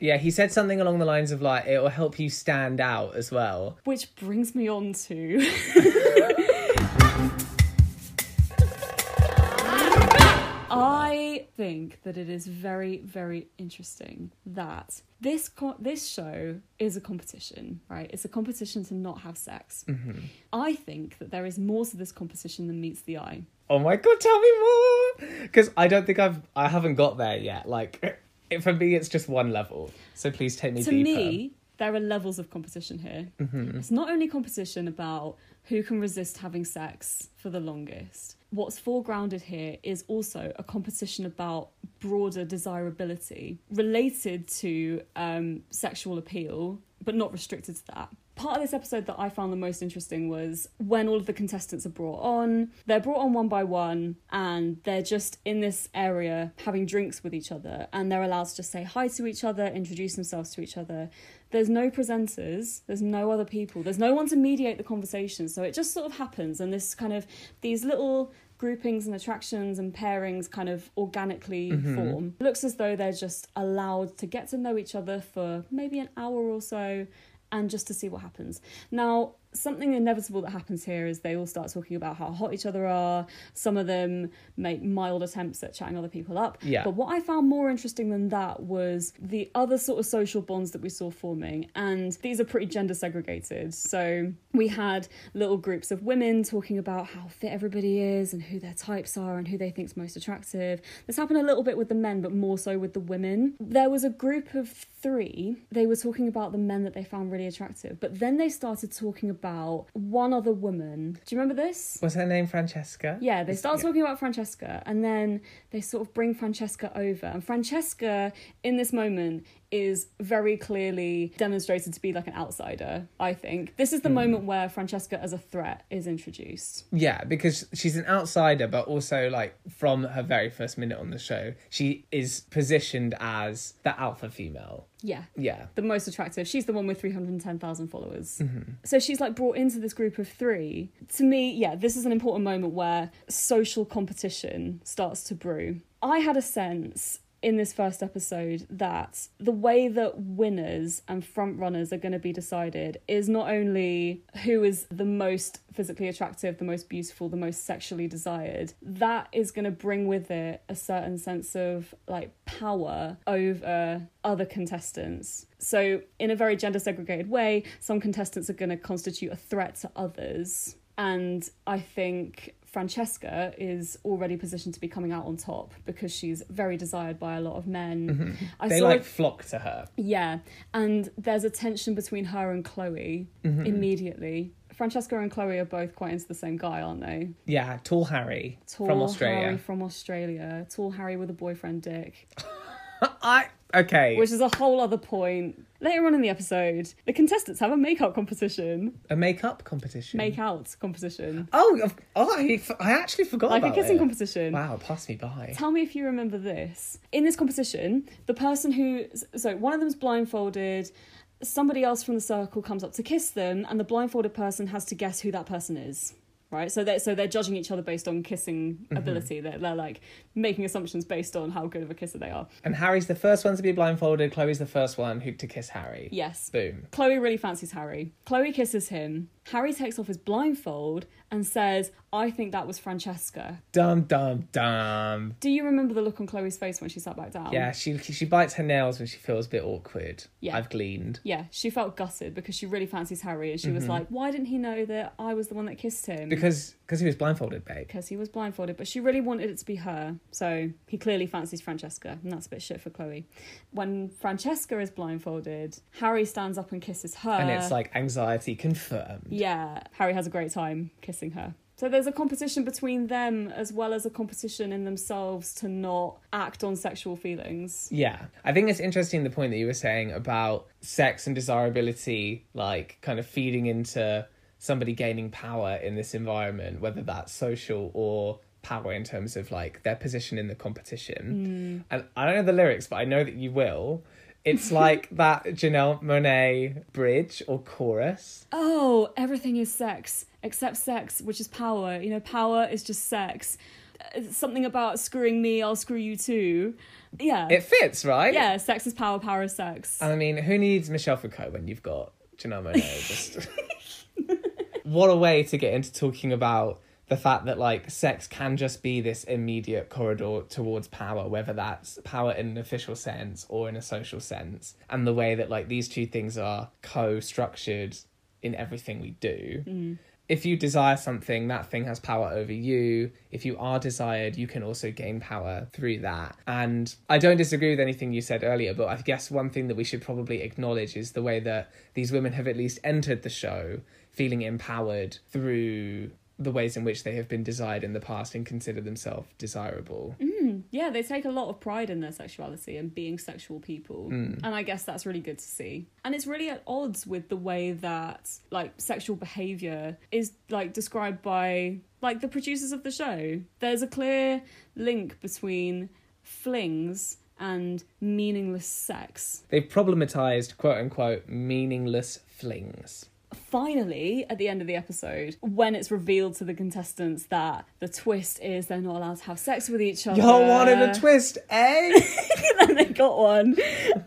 Yeah, he said something along the lines of like it will help you stand out as well. Which brings me on to. I think that it is very, very interesting that this co- this show is a competition, right? It's a competition to not have sex. Mm-hmm. I think that there is more to this competition than meets the eye. Oh my god, tell me more! Because I don't think I've I haven't got there yet. Like for me, it's just one level. So please take me to deeper. me, there are levels of competition here. Mm-hmm. It's not only competition about who can resist having sex for the longest. What's foregrounded here is also a competition about broader desirability related to um, sexual appeal but not restricted to that. Part of this episode that I found the most interesting was when all of the contestants are brought on. They're brought on one by one and they're just in this area having drinks with each other and they're allowed to just say hi to each other, introduce themselves to each other. There's no presenters, there's no other people, there's no one to mediate the conversation. So it just sort of happens and this kind of these little groupings and attractions and pairings kind of organically mm-hmm. form. It looks as though they're just allowed to get to know each other for maybe an hour or so and just to see what happens. Now, something inevitable that happens here is they all start talking about how hot each other are. Some of them make mild attempts at chatting other people up. Yeah. But what I found more interesting than that was the other sort of social bonds that we saw forming. And these are pretty gender segregated. So we had little groups of women talking about how fit everybody is and who their types are and who they think's most attractive. This happened a little bit with the men, but more so with the women. There was a group of three. They were talking about the men that they found really attractive. But then they started talking about one other woman. Do you remember this? Was her name Francesca? Yeah, they start talking about Francesca and then they sort of bring Francesca over. And Francesca, in this moment, is very clearly demonstrated to be like an outsider, I think. This is the hmm. moment where Francesca as a threat is introduced. Yeah, because she's an outsider, but also like from her very first minute on the show, she is positioned as the alpha female. Yeah. Yeah. The most attractive. She's the one with 310,000 followers. Mm-hmm. So she's like brought into this group of three. To me, yeah, this is an important moment where social competition starts to brew. I had a sense in this first episode that the way that winners and front runners are going to be decided is not only who is the most physically attractive, the most beautiful, the most sexually desired, that is going to bring with it a certain sense of like power over other contestants. So, in a very gender segregated way, some contestants are going to constitute a threat to others. And I think Francesca is already positioned to be coming out on top because she's very desired by a lot of men. Mm-hmm. I They like flock to her. yeah, and there's a tension between her and Chloe mm-hmm. immediately. Francesca and Chloe are both quite into the same guy, aren't they? Yeah, tall Harry Tall from Australia. Harry from Australia. Tall Harry with a boyfriend Dick. I okay. Which is a whole other point. Later on in the episode, the contestants have a make-up competition. a makeup competition. Make-out competition. Oh, of- oh, I, I actually forgot Like a about kissing it. competition. Wow, pass me by. Tell me if you remember this. In this competition, the person who so one of them's blindfolded, somebody else from the circle comes up to kiss them, and the blindfolded person has to guess who that person is. Right, so they're so they're judging each other based on kissing Mm-hmm. ability. They're, they're like making assumptions based on how good of a kisser they are. And Harry's the first one to be blindfolded. Chloe's the first one who to kiss Harry. Yes. Boom. Chloe really fancies Harry. Chloe kisses him. Harry takes off his blindfold and says, "I think that was Francesca." Dum dum dum. Do you remember the look on Chloe's face when she sat back down? Yeah, she she bites her nails when she feels a bit awkward. Yeah. I've gleaned. Yeah, she felt gutted because she really fancies Harry, and she was like, "Why didn't he know that I was the one that kissed him?" Mm-hmm. Because because he was blindfolded, babe. because he was blindfolded, but she really wanted it to be her. So he clearly fancies Francesca, and that's a bit shit for Chloe. When Francesca is blindfolded, Harry stands up and kisses her, And it's like anxiety confirmed. yeah, Harry has a great time kissing her. So there's a competition between them as well as a competition in themselves to not act on sexual feelings. Yeah. I think it's interesting the point that you were saying about sex and desirability, like kind of feeding into somebody gaining power in this environment, whether that's social or power in terms of like their position in the competition. And I don't know the lyrics, but I know that you will. It's like that Janelle Monáe bridge or chorus. Oh, everything is sex except sex, which is power. You know, power is just sex. Uh, Something about screwing me, I'll screw you too. Yeah. It fits, right? yeah, sex is power, power is sex. And I mean, who needs Michel Foucault when you've got Janelle Monáe? Just what a way to get into talking about the fact that like sex can just be this immediate corridor towards power, whether that's power in an official sense or in a social sense, and the way that like these two things are co-structured in everything we do. Mm. If you desire something, that thing has power over you. If you are desired, you can also gain power through that. And I don't disagree with anything you said earlier, but I guess one thing that we should probably acknowledge is the way that these women have at least entered the show feeling empowered through the ways in which they have been desired in the past and consider themselves desirable. Yeah, they take a lot of pride in their sexuality and being sexual people. Mm. And I guess that's really good to see. And it's really at odds with the way that like sexual behavior is like described by like the producers of the show. There's a clear link between flings and meaningless sex. They've problematized quote unquote meaningless flings. Finally, at the end of the episode, when it's revealed to the contestants that the twist is they're not allowed to have sex with each other. Y'all wanted a twist, eh? and they got one.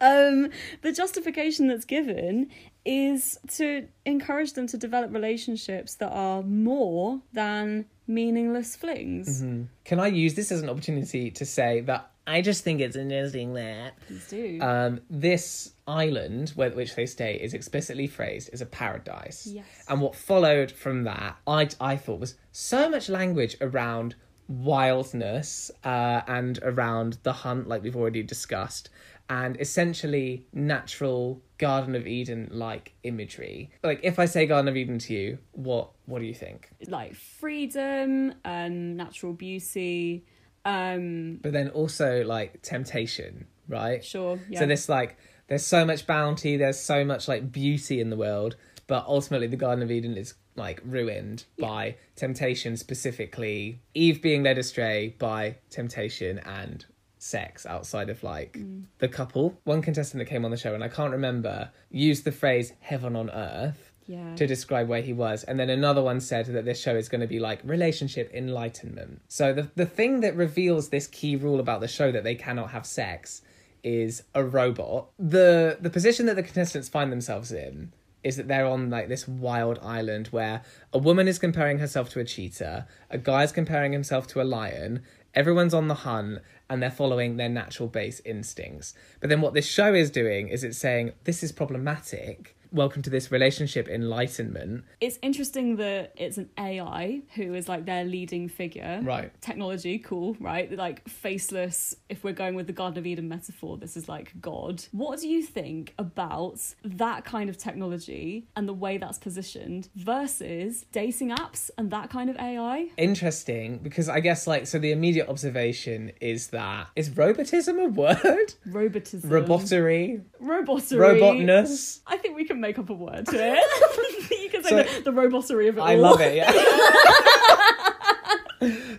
Um, the justification that's given is to encourage them to develop relationships that are more than meaningless flings. Can I use this as an opportunity to say that I just think it's interesting that Please do. um, this island where which they stay is explicitly phrased as a paradise. Yes. And what followed from that, I I thought was so much language around wildness uh, and around the hunt, like we've already discussed, and essentially natural Garden of Eden like imagery. Like if I say Garden of Eden to you, what what do you think? like freedom, um, natural beauty. Um, But then also like temptation, right? sure. Yeah. So this like there's so much bounty, there's so much like beauty in the world, but ultimately the Garden of Eden is like ruined Yeah. by temptation specifically Eve being led astray by temptation and sex outside of like Mm. the couple. One contestant that came on the show and I can't remember used the phrase heaven on earth to describe where he was. And then another one said that this show is going to be like relationship enlightenment. So the the thing that reveals this key rule about the show that they cannot have sex is a robot. The the position that the contestants find themselves in is that they're on like this wild island where a woman is comparing herself to a cheetah, a guy's comparing himself to a lion, everyone's on the hunt and they're following their natural base instincts. But then what this show is doing is it's saying this is problematic. Welcome to this relationship enlightenment. It's interesting that it's an AI who is like their leading figure. Right. Technology, cool, right? Like faceless. If we're going with the Garden of Eden metaphor, this is like God. What do you think about that kind of technology and the way that's positioned versus dating apps and that kind of AI? Interesting because I guess like so the immediate observation is that is robotism a word? Robotism. Robotery, Robotery. robotness. I think we can make up a word to it. you can say So- the, the robotery of it I all. love it. Yeah.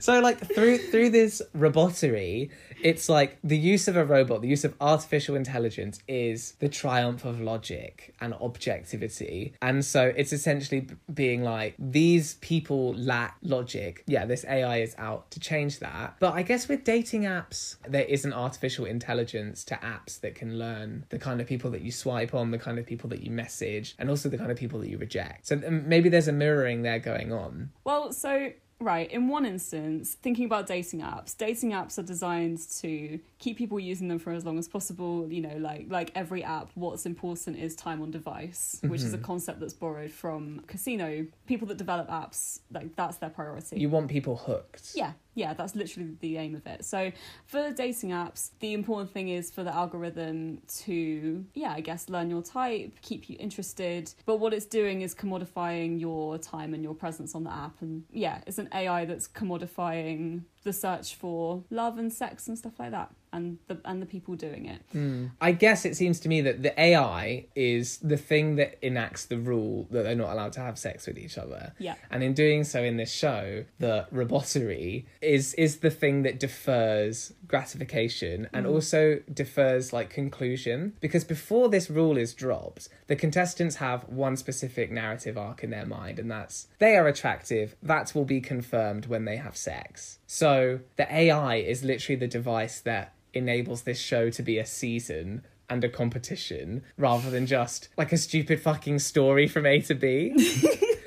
so like through through this robotery, it's like the use of a robot, the use of artificial intelligence is the triumph of logic and objectivity. And so it's essentially being like these people lack logic. Yeah, this AI is out to change that. But I guess with dating apps, there is an artificial intelligence to apps that can learn the kind of people that you swipe on, the kind of people that you message, and also the kind of people that you reject. So maybe there's a mirroring there going on. Well, so right, in one instance, thinking about dating apps, dating apps are designed to keep people using them for as long as possible. You know, like like every app, what's important is time on device, which is a mm-hmm. concept that's borrowed from casino. People that develop apps, like that's their priority. You want people hooked. Yeah, yeah, that's literally the aim of it. So for dating apps, the important thing is for the algorithm to, yeah, I guess learn your type, keep you interested. But what it's doing is commodifying your time and your presence on the app. And yeah, it's an AI that's commodifying the search for love and sex and stuff like that. And the and the people doing it. Hmm. I guess it seems to me that the AI is the thing that enacts the rule that they're not allowed to have sex with each other. Yeah. And in doing so in this show, the robotery is is the thing that defers gratification and hmm. also defers like conclusion. Because before this rule is dropped, the contestants have one specific narrative arc in their mind, and that's they are attractive. That will be confirmed when they have sex. So the AI is literally the device that enables this show to be a season and a competition rather than just like a stupid fucking story from A to B.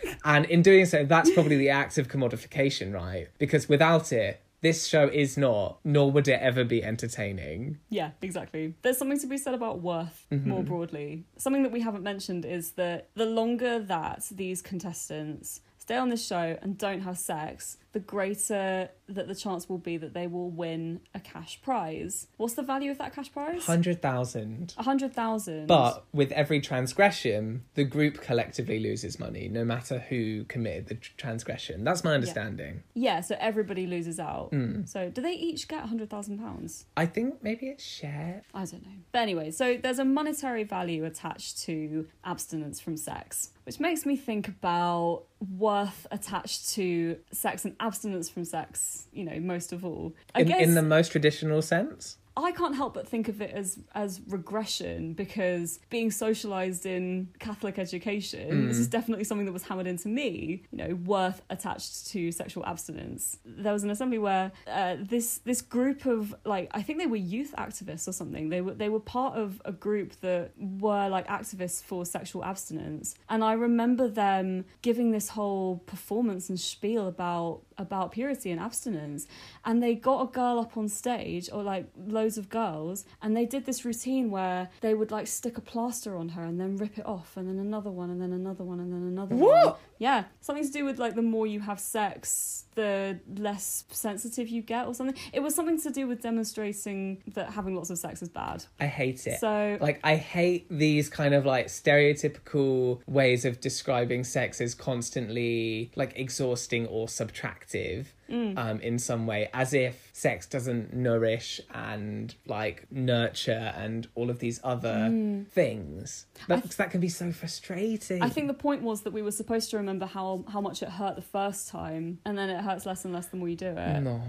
and in doing so, that's probably the act of commodification, right? Because without it, this show is not, nor would it ever be entertaining. Yeah, exactly. There's something to be said about worth mm-hmm. more broadly. Something that we haven't mentioned is that the longer that these contestants stay on this show and don't have sex, the greater that the chance will be that they will win a cash prize. What's the value of that cash prize? Hundred thousand. A hundred thousand. But with every transgression, the group collectively loses money, no matter who committed the transgression. That's my understanding. yeah, so everybody loses out. Hmm. So do they each get a hundred thousand pounds? I think maybe it's shared. I don't know. But anyway, so there's a monetary value attached to abstinence from sex, which makes me think about worth attached to sex and abstinence from sex, you know, most of all. I In, guess in the most traditional sense. I can't help but think of it as as regression because being socialized in Catholic education, this is definitely something that was hammered into me. You know, worth attached to sexual abstinence. There was an assembly where uh, this this group of like I think they were youth activists or something. They were they were part of a group that were like activists for sexual abstinence, and I remember them giving this whole performance and spiel about about purity and abstinence and they got a girl up on stage or like loads of girls and they did this routine where they would like stick a plaster on her and then rip it off and then another one and then another one and then another one What? yeah something to do with like the more you have sex the less sensitive you get or something it was something to do with demonstrating that having lots of sex is bad I hate it. so Like I hate these kind of like stereotypical ways of describing sex as constantly like exhausting or subtractive um, in some way, as if sex doesn't nourish and like nurture and all of these other things. That, that can be so frustrating. I think the point was that we were supposed to remember how how much it hurt the first time, and then it hurts less and less the more you do it. no.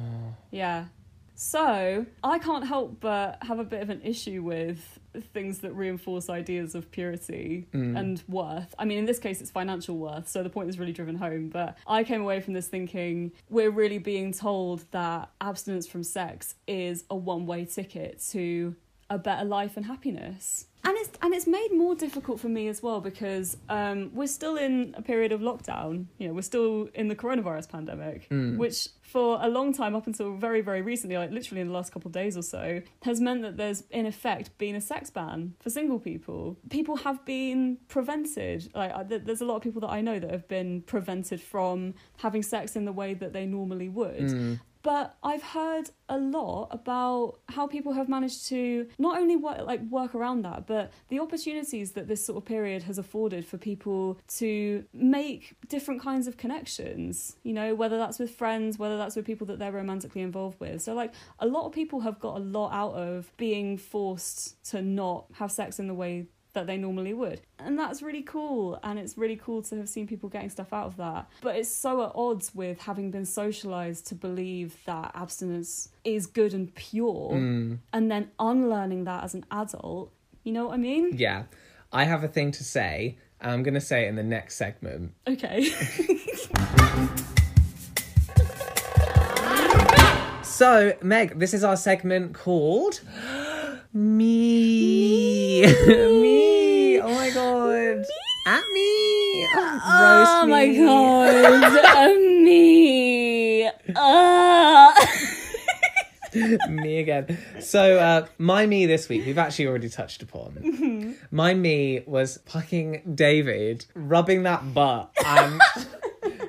Yeah. So I can't help but have a bit of an issue with things that reinforce ideas of purity mm. and worth. I mean, in this case, it's financial worth, so the point is really driven home. But I came away from this thinking we're really being told that abstinence from sex is a one way ticket to a better life and happiness. And it's and it's made more difficult for me as well because um, we're still in a period of lockdown. You know, we're still in the coronavirus pandemic, which for a long time up until very very recently, like literally in the last couple of days or so, has meant that there's in effect been a sex ban for single people. People have been prevented. Like there's a lot of people that I know that have been prevented from having sex in the way that they normally would. But I've heard a lot about how people have managed to not only work like work around that, but the opportunities that this sort of period has afforded for people to make different kinds of connections. You know, whether that's with friends, whether that's with people that they're romantically involved with. So like a lot of people have got a lot out of being forced to not have sex in the way that they normally would. And that's really cool. And it's really cool to have seen people getting stuff out of that. But it's so at odds with having been socialized to believe that abstinence is good and pure Mm. and then unlearning that as an adult. You know what I mean? Yeah. I have a thing to say. and I'm going to say it in the next segment. Okay. So, Meg, this is our segment called Me. Me. Oh my god. At me. oh Roast my me. god. me. Ah. me again. So, uh, my me this week, we've actually already touched upon. My me was fucking David rubbing that butt and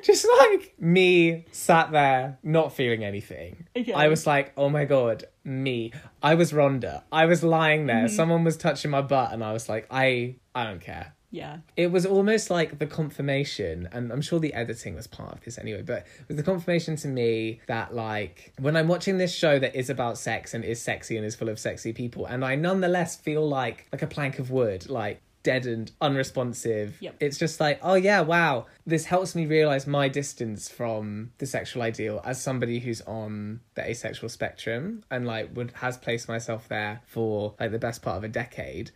just like me sat there not feeling anything. Okay. I was like, oh my god, me. I was Rhonda. I was lying there. Mm-hmm. Someone was touching my butt and I was like, I I don't care. yeah. It was almost like the confirmation, and I'm sure the editing was part of this anyway, but it was the confirmation to me that, like, when I'm watching this show that is about sex and is sexy and is full of sexy people, and I nonetheless feel like like a plank of wood, like deadened, unresponsive. Yep. It's just like, oh yeah, wow. This helps me realize my distance from the sexual ideal as somebody who's on the asexual spectrum and like would has placed myself there for like the best part of a decade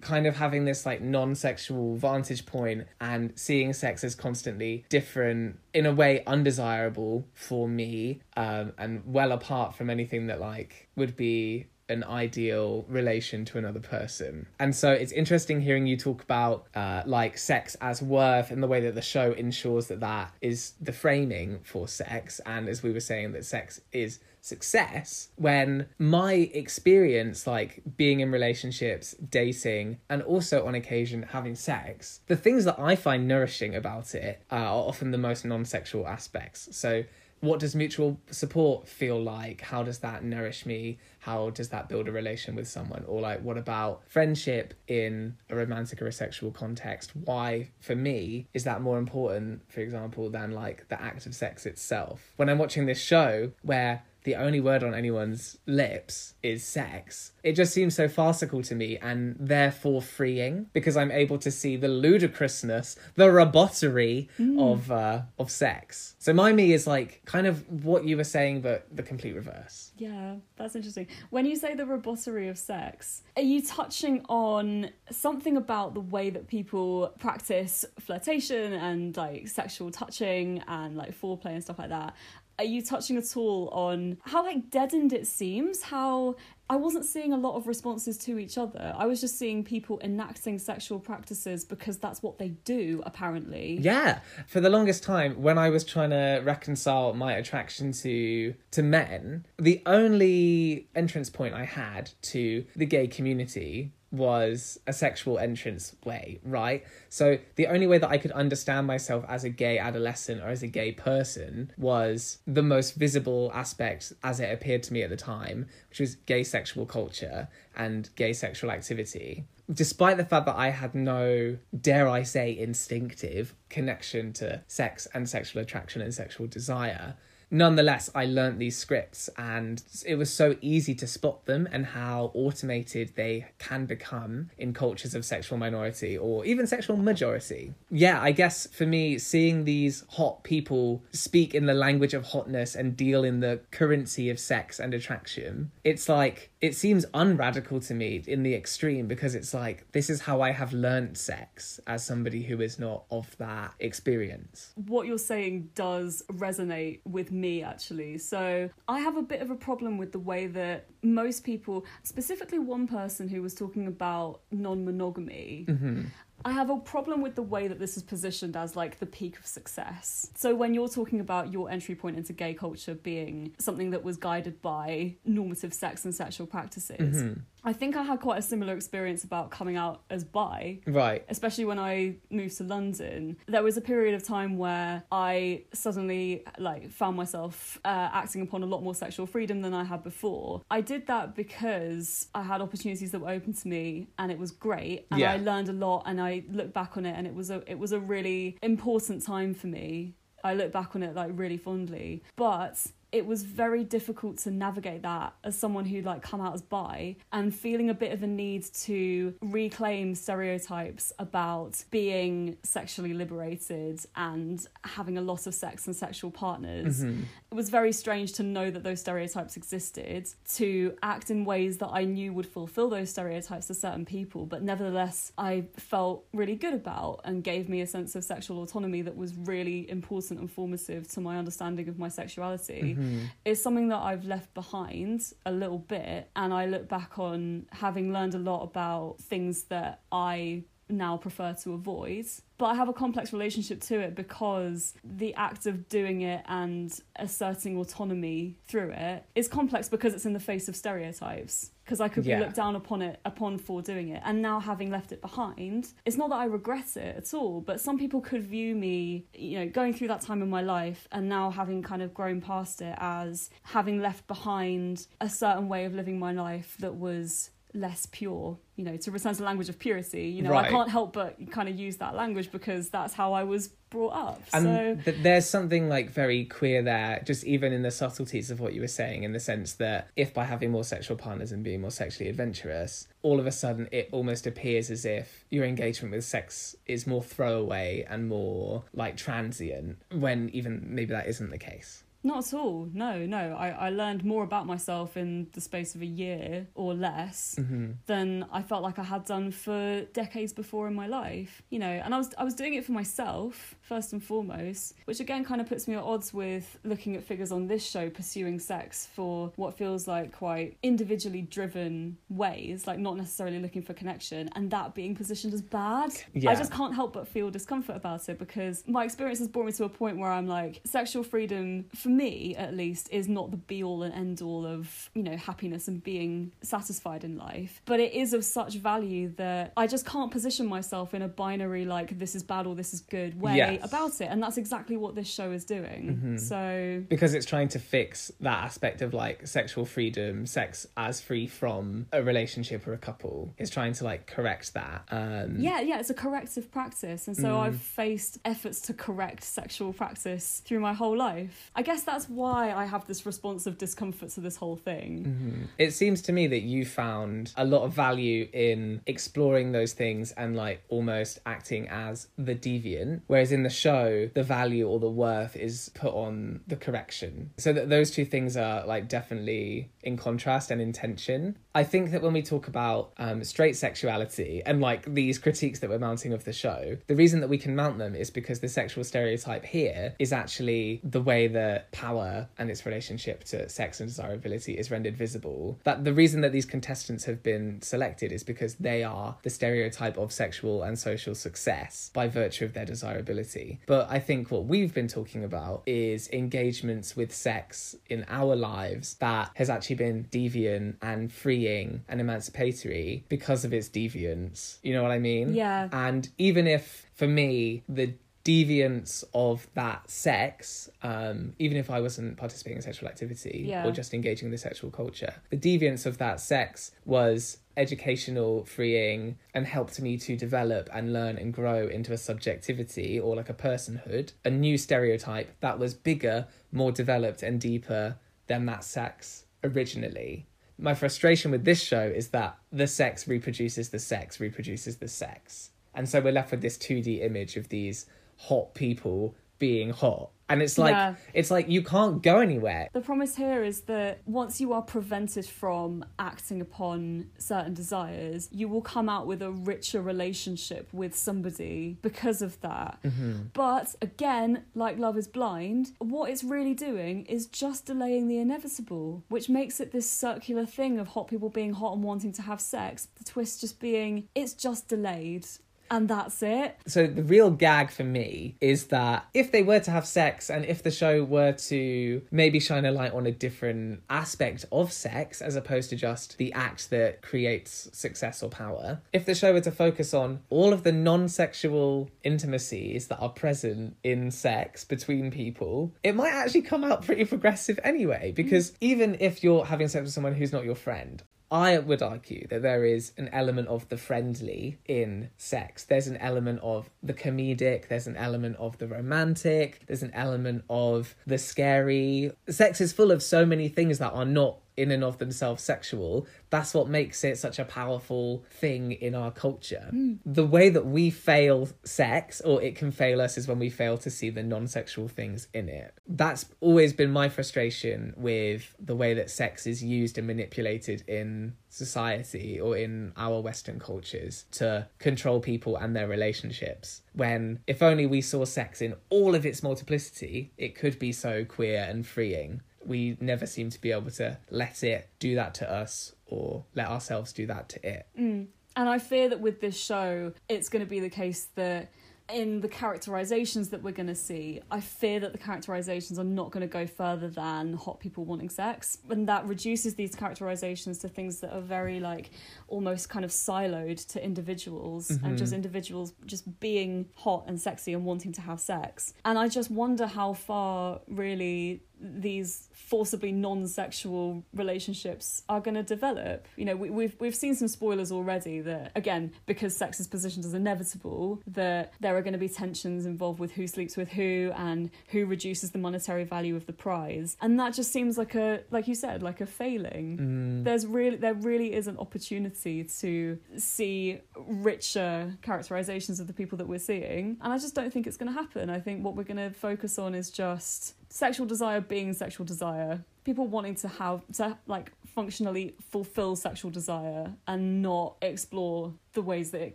kind of having this like non-sexual vantage point and seeing sex as constantly different in a way undesirable for me um, and well apart from anything that like would be an ideal relation to another person. And so it's interesting hearing you talk about uh, like sex as worth and the way that the show ensures that that is the framing for sex. And as we were saying, that sex is success when my experience like being in relationships dating and also on occasion having sex the things that i find nourishing about it uh, are often the most non-sexual aspects so what does mutual support feel like? How does that nourish me? How does that build a relation with someone? Or like, what about friendship in a romantic or a sexual context? Why, for me, is that more important, for example, than like the act of sex itself? When I'm watching this show where the only word on anyone's lips is sex. It just seems so farcical to me and therefore freeing because I'm able to see the ludicrousness, the robotery Mm. of uh, of sex. So my me is like kind of what you were saying, but the complete reverse. Yeah, that's interesting. When you say the robotery of sex, are you touching on something about the way that people practice flirtation and like sexual touching and like foreplay and stuff like that? Are you touching at all on how like deadened it seems? How I wasn't seeing a lot of responses to each other. I was just seeing people enacting sexual practices because that's what they do, apparently. Yeah, for the longest time, when I was trying to reconcile my attraction to to men, the only entrance point I had to the gay community was a sexual entrance way, right? So the only way that I could understand myself as a gay adolescent or as a gay person was the most visible aspect as it appeared to me at the time, which was gay sexual culture and gay sexual activity. Despite the fact that I had no, dare I say, instinctive connection to sex and sexual attraction and sexual desire, nonetheless, I learnt these scripts and it was so easy to spot them and how automated they can become in cultures of sexual minority or even sexual majority. Yeah, I guess for me, seeing these hot people speak in the language of hotness and deal in the currency of sex and attraction, it's like, it seems unradical to me in the extreme because it's like, this is how I have learnt sex as somebody who is not of that experience. what you're saying does resonate with me actually. So I have a bit of a problem with the way that most people, specifically one person who was talking about non monogamy. Mm-hmm. I have a problem with the way that this is positioned as like the peak of success. So when you're talking about your entry point into gay culture being something that was guided by normative sex and sexual practices, mm-hmm. I think I had quite a similar experience about coming out as bi Right. especially when I moved to London, there was a period of time where I suddenly like found myself uh, acting upon a lot more sexual freedom than I had before. I did that because I had opportunities that were open to me, and it was great, and Yeah. I learned a lot. And I look back on it, and it was a it was a really important time for me. I look back on it like really fondly, but it was very difficult to navigate that as someone who'd like come out as bi and feeling a bit of a need to reclaim stereotypes about being sexually liberated and having a lot of sex and sexual partners. Mm-hmm. It was very strange to know that those stereotypes existed, to act in ways that I knew would fulfill those stereotypes to certain people, but nevertheless I felt really good about and gave me a sense of sexual autonomy that was really important and formative to my understanding of my sexuality mm-hmm. Mm-hmm. is something that I've left behind a little bit. And I look back on having learned a lot about things that I now prefer to avoid. But I have a complex relationship to it because the act of doing it and asserting autonomy through it is complex because it's in the face of stereotypes. Because I could Yeah. be looked down upon it upon for doing it. And now having left it behind, it's not that I regret it at all, but some people could view me, you know, going through that time in my life and now having kind of grown past it as having left behind a certain way of living my life that was less pure you know to return to the language of purity you know i can't help but kind of use that language because that's how i was brought up And so th- there's something like very queer there, just even in the subtleties of what you were saying, in the sense that if by having more sexual partners and being more sexually adventurous, all of a sudden it almost appears as if your engagement with sex is more throwaway and more like transient, when even maybe that isn't the case. Not at all. No, no. I, I learned more about myself in the space of a year or less Mm-hmm. than I felt like I had done for decades before in my life. You know, and I was I was doing it for myself first and foremost, which again kind of puts me at odds with looking at figures on this show pursuing sex for what feels like quite individually driven ways, like not necessarily looking for connection, and that being positioned as bad. Yeah. I just can't help but feel discomfort about it because my experience has brought me to a point where I'm like, sexual freedom, for me at least, is not the be all and end all of, you know, happiness and being satisfied in life. But it is of such value that I just can't position myself in a binary, like, this is bad or this is good way Yes. about it. And that's exactly what this show is doing. So. because it's trying to fix that aspect of like sexual freedom sex as free from a relationship or a couple it's trying to like correct that um Yeah, yeah, it's a corrective practice. And so I've faced efforts to correct sexual practice through my whole life. I guess that's why I have this response of discomfort to this whole thing. Mm-hmm. it seems to me that you found a lot of value in exploring those things and like almost acting as the deviant whereas in the show the value or the worth is put on the correction. So that those two things are like definitely in contrast and in tension i think that when we talk about um, straight sexuality and like these critiques that we're mounting of the show the reason that we can mount them is because the sexual stereotype here is actually the way that power and its relationship to sex and desirability is rendered visible. That the reason that these contestants have been selected is because they are the stereotype of sexual and social success by virtue of their desirability. But i think what we've been talking about is engagements with sex in our lives that has actually been deviant and freeing and emancipatory because of its deviance you know what i mean Yeah. and even if for me the deviance of that sex um even if i wasn't participating in sexual activity Yeah. or just engaging in the sexual culture the deviance of that sex was educational freeing and helped me to develop and learn and grow into a subjectivity or like a personhood a new stereotype that was bigger more developed and deeper than that sex originally my frustration with this show is that the sex reproduces the sex reproduces the sex. And so we're left with this 2d image of these hot people being hot and it's like Yeah. it's like you can't go anywhere The promise here is that once you are prevented from acting upon certain desires, you will come out with a richer relationship with somebody because of that. Mm-hmm. But again, like Love is Blind, what it's really doing is just delaying the inevitable, which makes it this circular thing of hot people being hot and wanting to have sex. The twist just being it's just delayed. And that's it. so the real gag for me is that if they were to have sex and if the show were to maybe shine a light on a different aspect of sex as opposed to just the act that creates success or power if the show were to focus on all of the non-sexual intimacies that are present in sex between people it might actually come out pretty progressive anyway because even if you're having sex with someone who's not your friend I would argue that there is an element of the friendly in sex. There's an element of the comedic, there's an element of the romantic, there's an element of the scary. Sex is full of so many things that are not in and of themselves sexual. That's what makes it such a powerful thing in our culture. Hmm. The way that we fail sex, or it can fail us, is when we fail to see the non sexual things in it. That's always been my frustration with the way that sex is used and manipulated in society or in our Western cultures to control people and their relationships. When, if only we saw sex in all of its multiplicity, it could be so queer and freeing we never seem to be able to let it do that to us or let ourselves do that to it. Mm. And I fear that with this show, it's going to be the case that in the characterizations that we're going to see, I fear that the characterizations are not going to go further than hot people wanting sex. And that reduces these characterizations to things that are very, like, almost kind of siloed to individuals and just mm-hmm. individuals just being hot and sexy and wanting to have sex. And I just wonder how far really these forcibly non-sexual relationships are going to develop. You know, we, we've we've seen some spoilers already that again because sex is positioned as inevitable, that there are going to be tensions involved with who sleeps with who and who reduces the monetary value of the prize, and that just seems like a like you said like a failing. Mm. There's really there really is an opportunity to see richer characterizations of the people that we're seeing, and I just don't think it's going to happen. I think what we're going to focus on is just sexual desire being sexual desire. People wanting to have to like functionally fulfill sexual desire and not explore the ways that it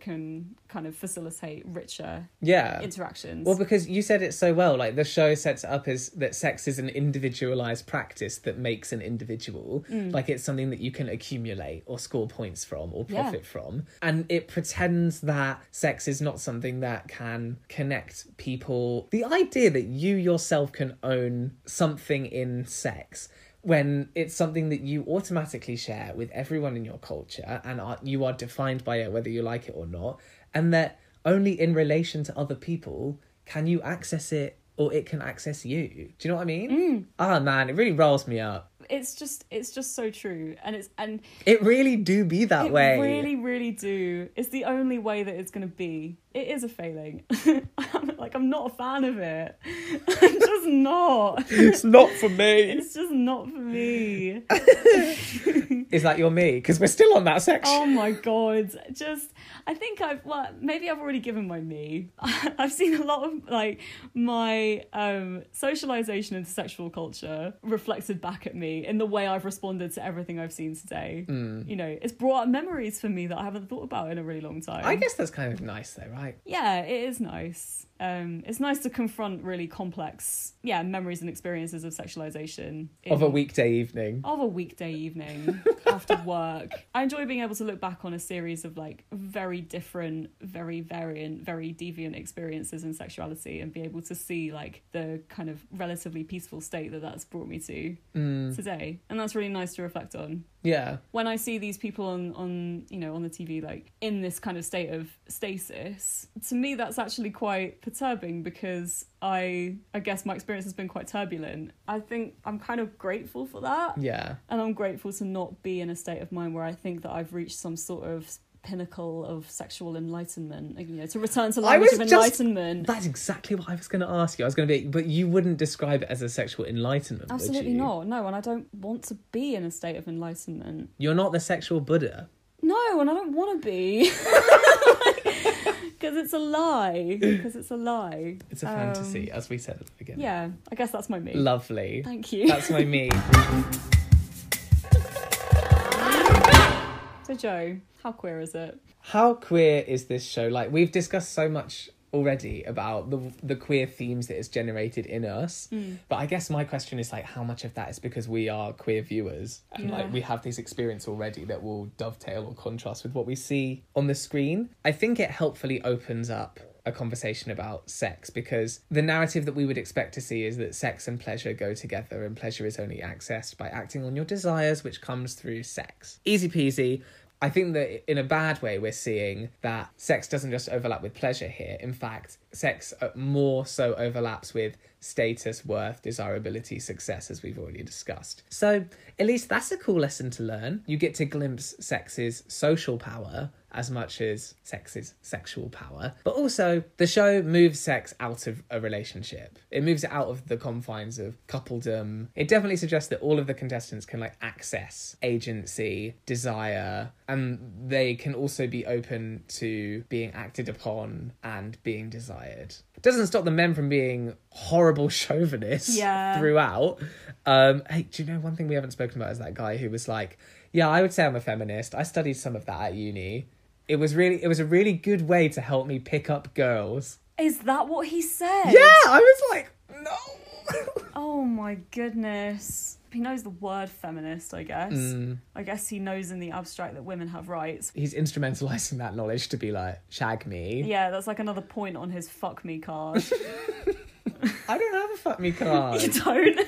can kind of facilitate richer Yeah. interactions Well, because you said it so well, like the show sets up as that sex is an individualized practice that makes an individual. Mm. Like it's something that you can accumulate or score points from or Yeah. profit from. And it pretends that sex is not something that can connect people. The idea that you yourself can own something in sex. When it's something that you automatically share with everyone in your culture and are, you are defined by it, whether you like it or not, and that only in relation to other people can you access it or it can access you. Do you know what I mean? Mm. Ah man, it really rolls me up. It's just it's just so true and it's and It really do be that way. it way. really really do it's the only way that it's going to be it is a failing I'm, like i'm not a fan of it i'm just not It's not for me. it's just not for me Is that your me? Because we're still on that section. oh my god just i think i've well maybe i've already given my me i've seen a lot of like my um socialization into sexual culture reflected back at me in the way i've responded to everything i've seen today Mm. you know it's brought up memories for me that i haven't thought about in a really long time I guess that's kind of nice though, right? yeah it is nice um it's nice to confront really complex yeah memories and experiences of sexualization in- Of a weekday evening. of a weekday evening after work. I enjoy being able to look back on a series of like very different, very variant, very deviant experiences in sexuality and be able to see like the kind of relatively peaceful state that that's brought me to Mm, today. And that's really nice to reflect on. Yeah. When I see these people on on, you know, on the TV like in this kind of state of stasis, to me that's actually quite perturbing because I I guess my experience has been quite turbulent. I think I'm kind of grateful for that. Yeah. And I'm grateful to not be in a state of mind where I think that I've reached some sort of pinnacle of sexual enlightenment. You know, to return to language of just- enlightenment. That's exactly what I was going to ask you. I was going to be, but you wouldn't describe it as a sexual enlightenment, would Absolutely not. No, and I don't want to be in a state of enlightenment. You're not the sexual Buddha. No, and I don't want to be. Because it's a lie. Because it's a lie. It's a Um, fantasy, as we said at the beginning. Yeah, I guess that's my me. Lovely. Thank you. That's my me. So, Joe, how queer is it? How queer is this show? Like we've discussed so much already about the the queer themes that it's generated in us. Mm. But I guess my question is like how much of that is because we are queer viewers and Yeah. like we have this experience already that will dovetail or contrast with what we see on the screen. I think it helpfully opens up a conversation about sex because the narrative that we would expect to see is that sex and pleasure go together and pleasure is only accessed by acting on your desires which comes through sex. Easy peasy. I think that in a bad way, we're seeing that sex doesn't just overlap with pleasure here. In fact, sex uh, more so overlaps with status, worth, desirability, success, as we've already discussed. So, at least that's a cool lesson to learn. You get to glimpse sex's social power as much as sex is sexual power. But also, the show moves sex out of a relationship. It moves it out of the confines of coupledom. It definitely suggests that all of the contestants can like access agency, desire, and they can also be open to being acted upon and being desired. It doesn't stop the men from being horrible chauvinists Yeah. throughout. Um, hey, do you know one thing we haven't spoken about is that guy who was like, "Yeah, I would say I'm a feminist. I studied some of that at uni. It was really, it was a really good way to help me pick up girls." Is that what he said? Yeah, I was like, no. Oh my goodness. He knows the word feminist, I guess. Mm. I guess he knows in the abstract that women have rights. He's instrumentalizing that knowledge to be like, shag me. Yeah, that's like another point on his fuck me card. I don't have a fuck me card. you don't?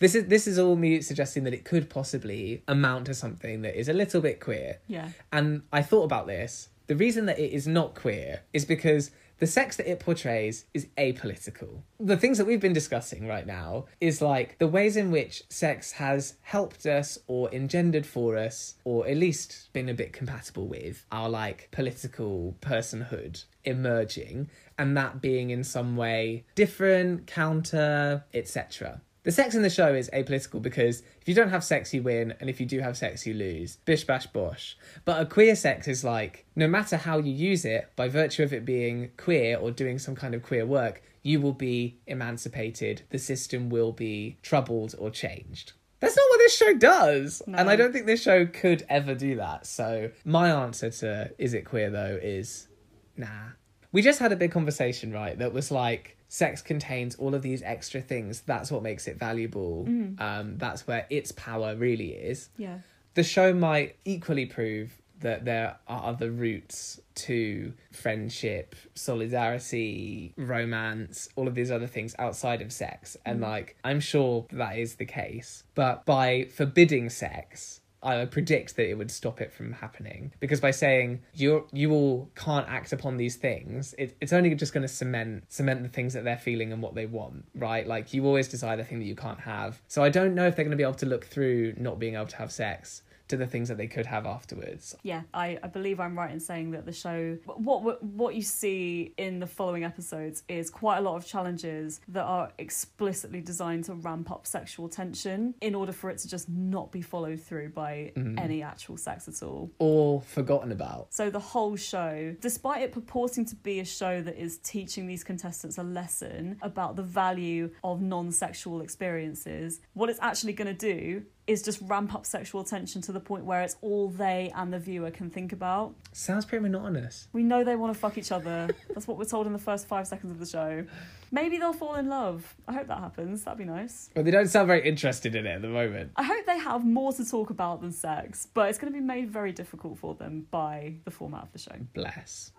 This is this is all me suggesting that it could possibly amount to something that is a little bit queer. yeah. And I thought about this. The reason that it is not queer is because the sex that it portrays is apolitical. The things that we've been discussing right now is like the ways in which sex has helped us or engendered for us, or at least been a bit compatible with our like political personhood emerging, and that being in some way different, counter, etc. The sex in the show is apolitical because if you don't have sex, you win, and if you do have sex, you lose. Bish bash bosh. But a queer sex is like, no matter how you use it, by virtue of it being queer or doing some kind of queer work, you will be emancipated. The system will be troubled or changed. That's not what this show does. No. And I don't think this show could ever do that. So my answer to is it queer though is nah. We just had a big conversation, right? That was like sex contains all of these extra things. That's what makes it valuable. Um, that's where its power really is. Yeah. The show might equally prove that there are other routes to friendship, solidarity, romance, all of these other things outside of sex. And like, I'm sure that is the case. But by forbidding sex, I predict that it would stop it from happening because by saying you you all can't act upon these things, it, it's only just going to cement cement the things that they're feeling and what they want, right? Like you always desire the thing that you can't have. So I don't know if they're going to be able to look through not being able to have sex to the things that they could have afterwards. Yeah, I, I believe I'm right in saying that the show what what what you see in the following episodes is quite a lot of challenges that are explicitly designed to ramp up sexual tension in order for it to just not be followed through by mm. any actual sex at all. Or forgotten about. So the whole show, despite it purporting to be a show that is teaching these contestants a lesson about the value of non-sexual experiences, what it's actually going to do is just ramp up sexual tension to the point where it's all they and the viewer can think about. Sounds pretty monotonous. We know they want to fuck each other. That's what we're told in the first five seconds of the show. Maybe they'll fall in love. I hope that happens. That'd be nice. But they don't sound very interested in it at the moment. I hope they have more to talk about than sex, but it's going to be made very difficult for them by the format of the show. Bless.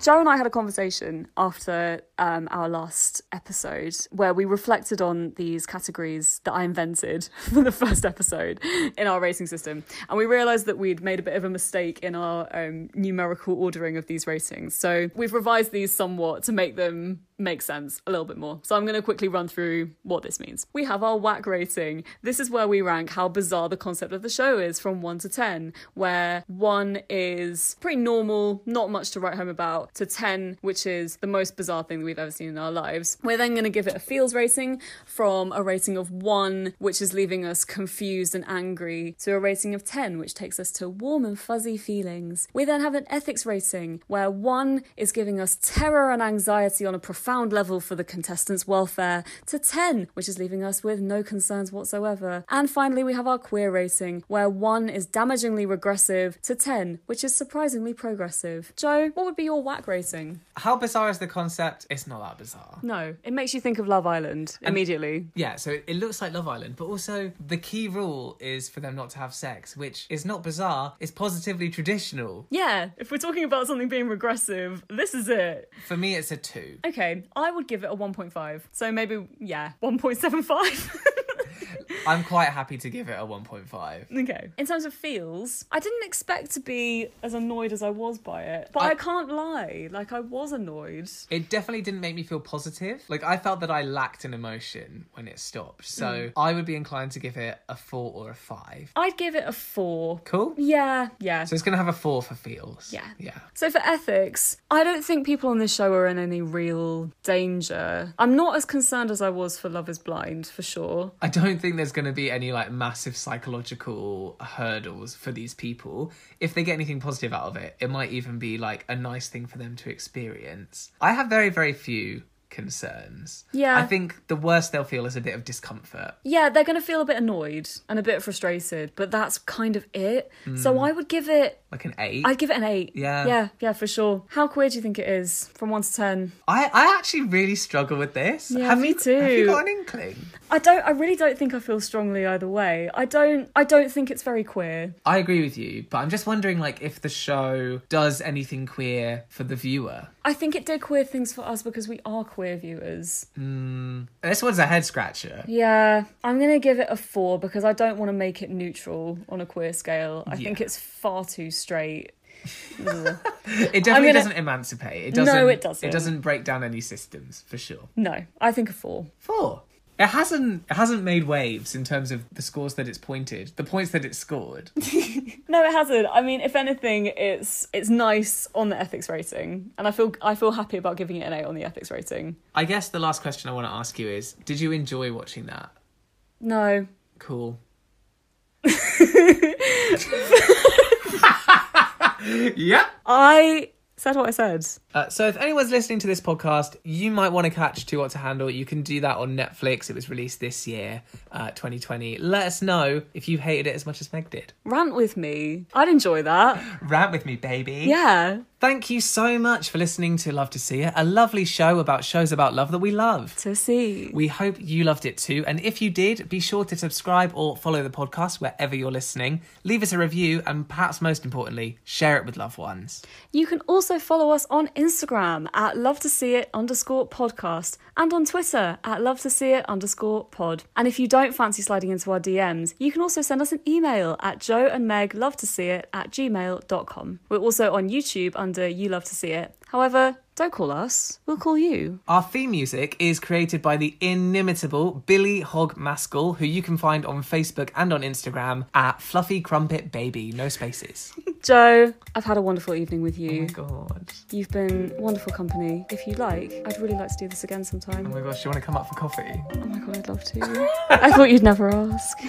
Joe and I had a conversation after um, our last episode where we reflected on these categories that I invented for the first episode in our rating system. And we realised that we'd made a bit of a mistake in our um, numerical ordering of these ratings. So we've revised these somewhat to make them make sense a little bit more. So I'm going to quickly run through what this means. We have our whack rating. This is where we rank how bizarre the concept of the show is from 1 to 10, where 1 is pretty normal, not much to write home about, to 10, which is the most bizarre thing that we've ever seen in our lives. We're then going to give it a feels rating from a rating of 1, which is leaving us confused and angry, to a rating of 10, which takes us to warm and fuzzy feelings. We then have an ethics rating, where 1 is giving us terror and anxiety on a profound level for the contestants' welfare, to 10, which is leaving us with no concerns whatsoever. And finally, we have our queer rating, where 1 is damagingly regressive, to 10, which is surprisingly progressive. Joe, what would be your rating? How bizarre is the concept? It's not that bizarre. No, it makes you think of Love Island immediately. Yeah, so it looks like Love Island, but also the key rule is for them not to have sex, which is not bizarre, it's positively traditional. Yeah, if we're talking about something being regressive, this is it. For me, it's a two. Okay, I would give it a 1.5. So maybe, yeah, 1.75. I'm quite happy to give it a 1.5. okay. In terms of feels, I didn't expect to be as annoyed as I was by it. But I, I- can't lie. Like, I was annoyed. It definitely didn't make me feel positive. Like, I felt that I lacked an emotion when it stopped. So hmm. I would be inclined to give it a four or a five. I'd give it a 4. Cool? Yeah, yeah. So it's going to have a four for feels. Yeah. Yeah. So for ethics, I don't think people on this show are in any real danger. I'm not as concerned as I was for Love is Blind, for sure. I don't think there's going to be any like massive psychological hurdles for these people. If they get anything positive out of it, it might even be like a nice thing for them to experience. I have very, very few concerns. Yeah. I think the worst they'll feel is a bit of discomfort. Yeah, they're going to feel a bit annoyed and a bit frustrated, but that's kind of it. So hmm. I would give it Like an eight. I'd give it an 8. Yeah. Yeah, yeah, for sure. How queer do you think it is from 1 to 10? I, I actually really struggle with this. Yeah, have me you, Have you got an inkling? I don't I really don't think I feel strongly either way. I don't I don't think it's very queer. I agree with you, but I'm just wondering like if the show does anything queer for the viewer. I think it did queer things for us because we are queer viewers. Mm, this one's a head scratcher. Yeah, I'm going to give it a 4 because I don't want to make it neutral on a queer scale. I think it's far too straight. It definitely gonna- doesn't emancipate. It doesn't. No, it doesn't. It doesn't break down any systems for sure. no, I think a 4. Four. It hasn't it hasn't made waves in terms of the scores that it's pointed, the points that it's scored. No, it hasn't. I mean, if anything, it's it's nice on the ethics rating, and I feel I feel happy about giving it an eight on the ethics rating. I guess the last question I want to ask you is: Did you enjoy watching that? No, Cool. yeah. I said what I said. Uh, so if anyone's listening to this podcast, you might want to catch Too Hot to Handle. You can do that on Netflix. It was released this year, uh, 2020. Let us know if you hated it as much as Meg did. Rant with me. I'd enjoy that. Rant with me, baby. Yeah, Thank you so much for listening to Love to See It, a lovely show about shows about love that we love. to see. We hope you loved it too. And if you did, be sure to subscribe or follow the podcast wherever you're listening. Leave us a review and perhaps most importantly, share it with loved ones. You can also follow us on Instagram at love to see it underscore podcast and on Twitter at love to see it underscore pod. And if you don't fancy sliding into our DMs, you can also send us an email at joe and meg love to see it at gmail.com. We're also on YouTube under you love to see it. However, don't call us, we'll call you. Our theme music is created by the inimitable Billy Hog Maskell, who you can find on Facebook and on Instagram at Fluffy Crumpet Baby, no spaces. Joe, I've had a wonderful evening with Oh my you. god. You've been wonderful company. If you'd like, I'd really like to do this again sometime. Oh my gosh, do you want to come up for coffee? Oh my god, I'd love to. I thought you'd never ask.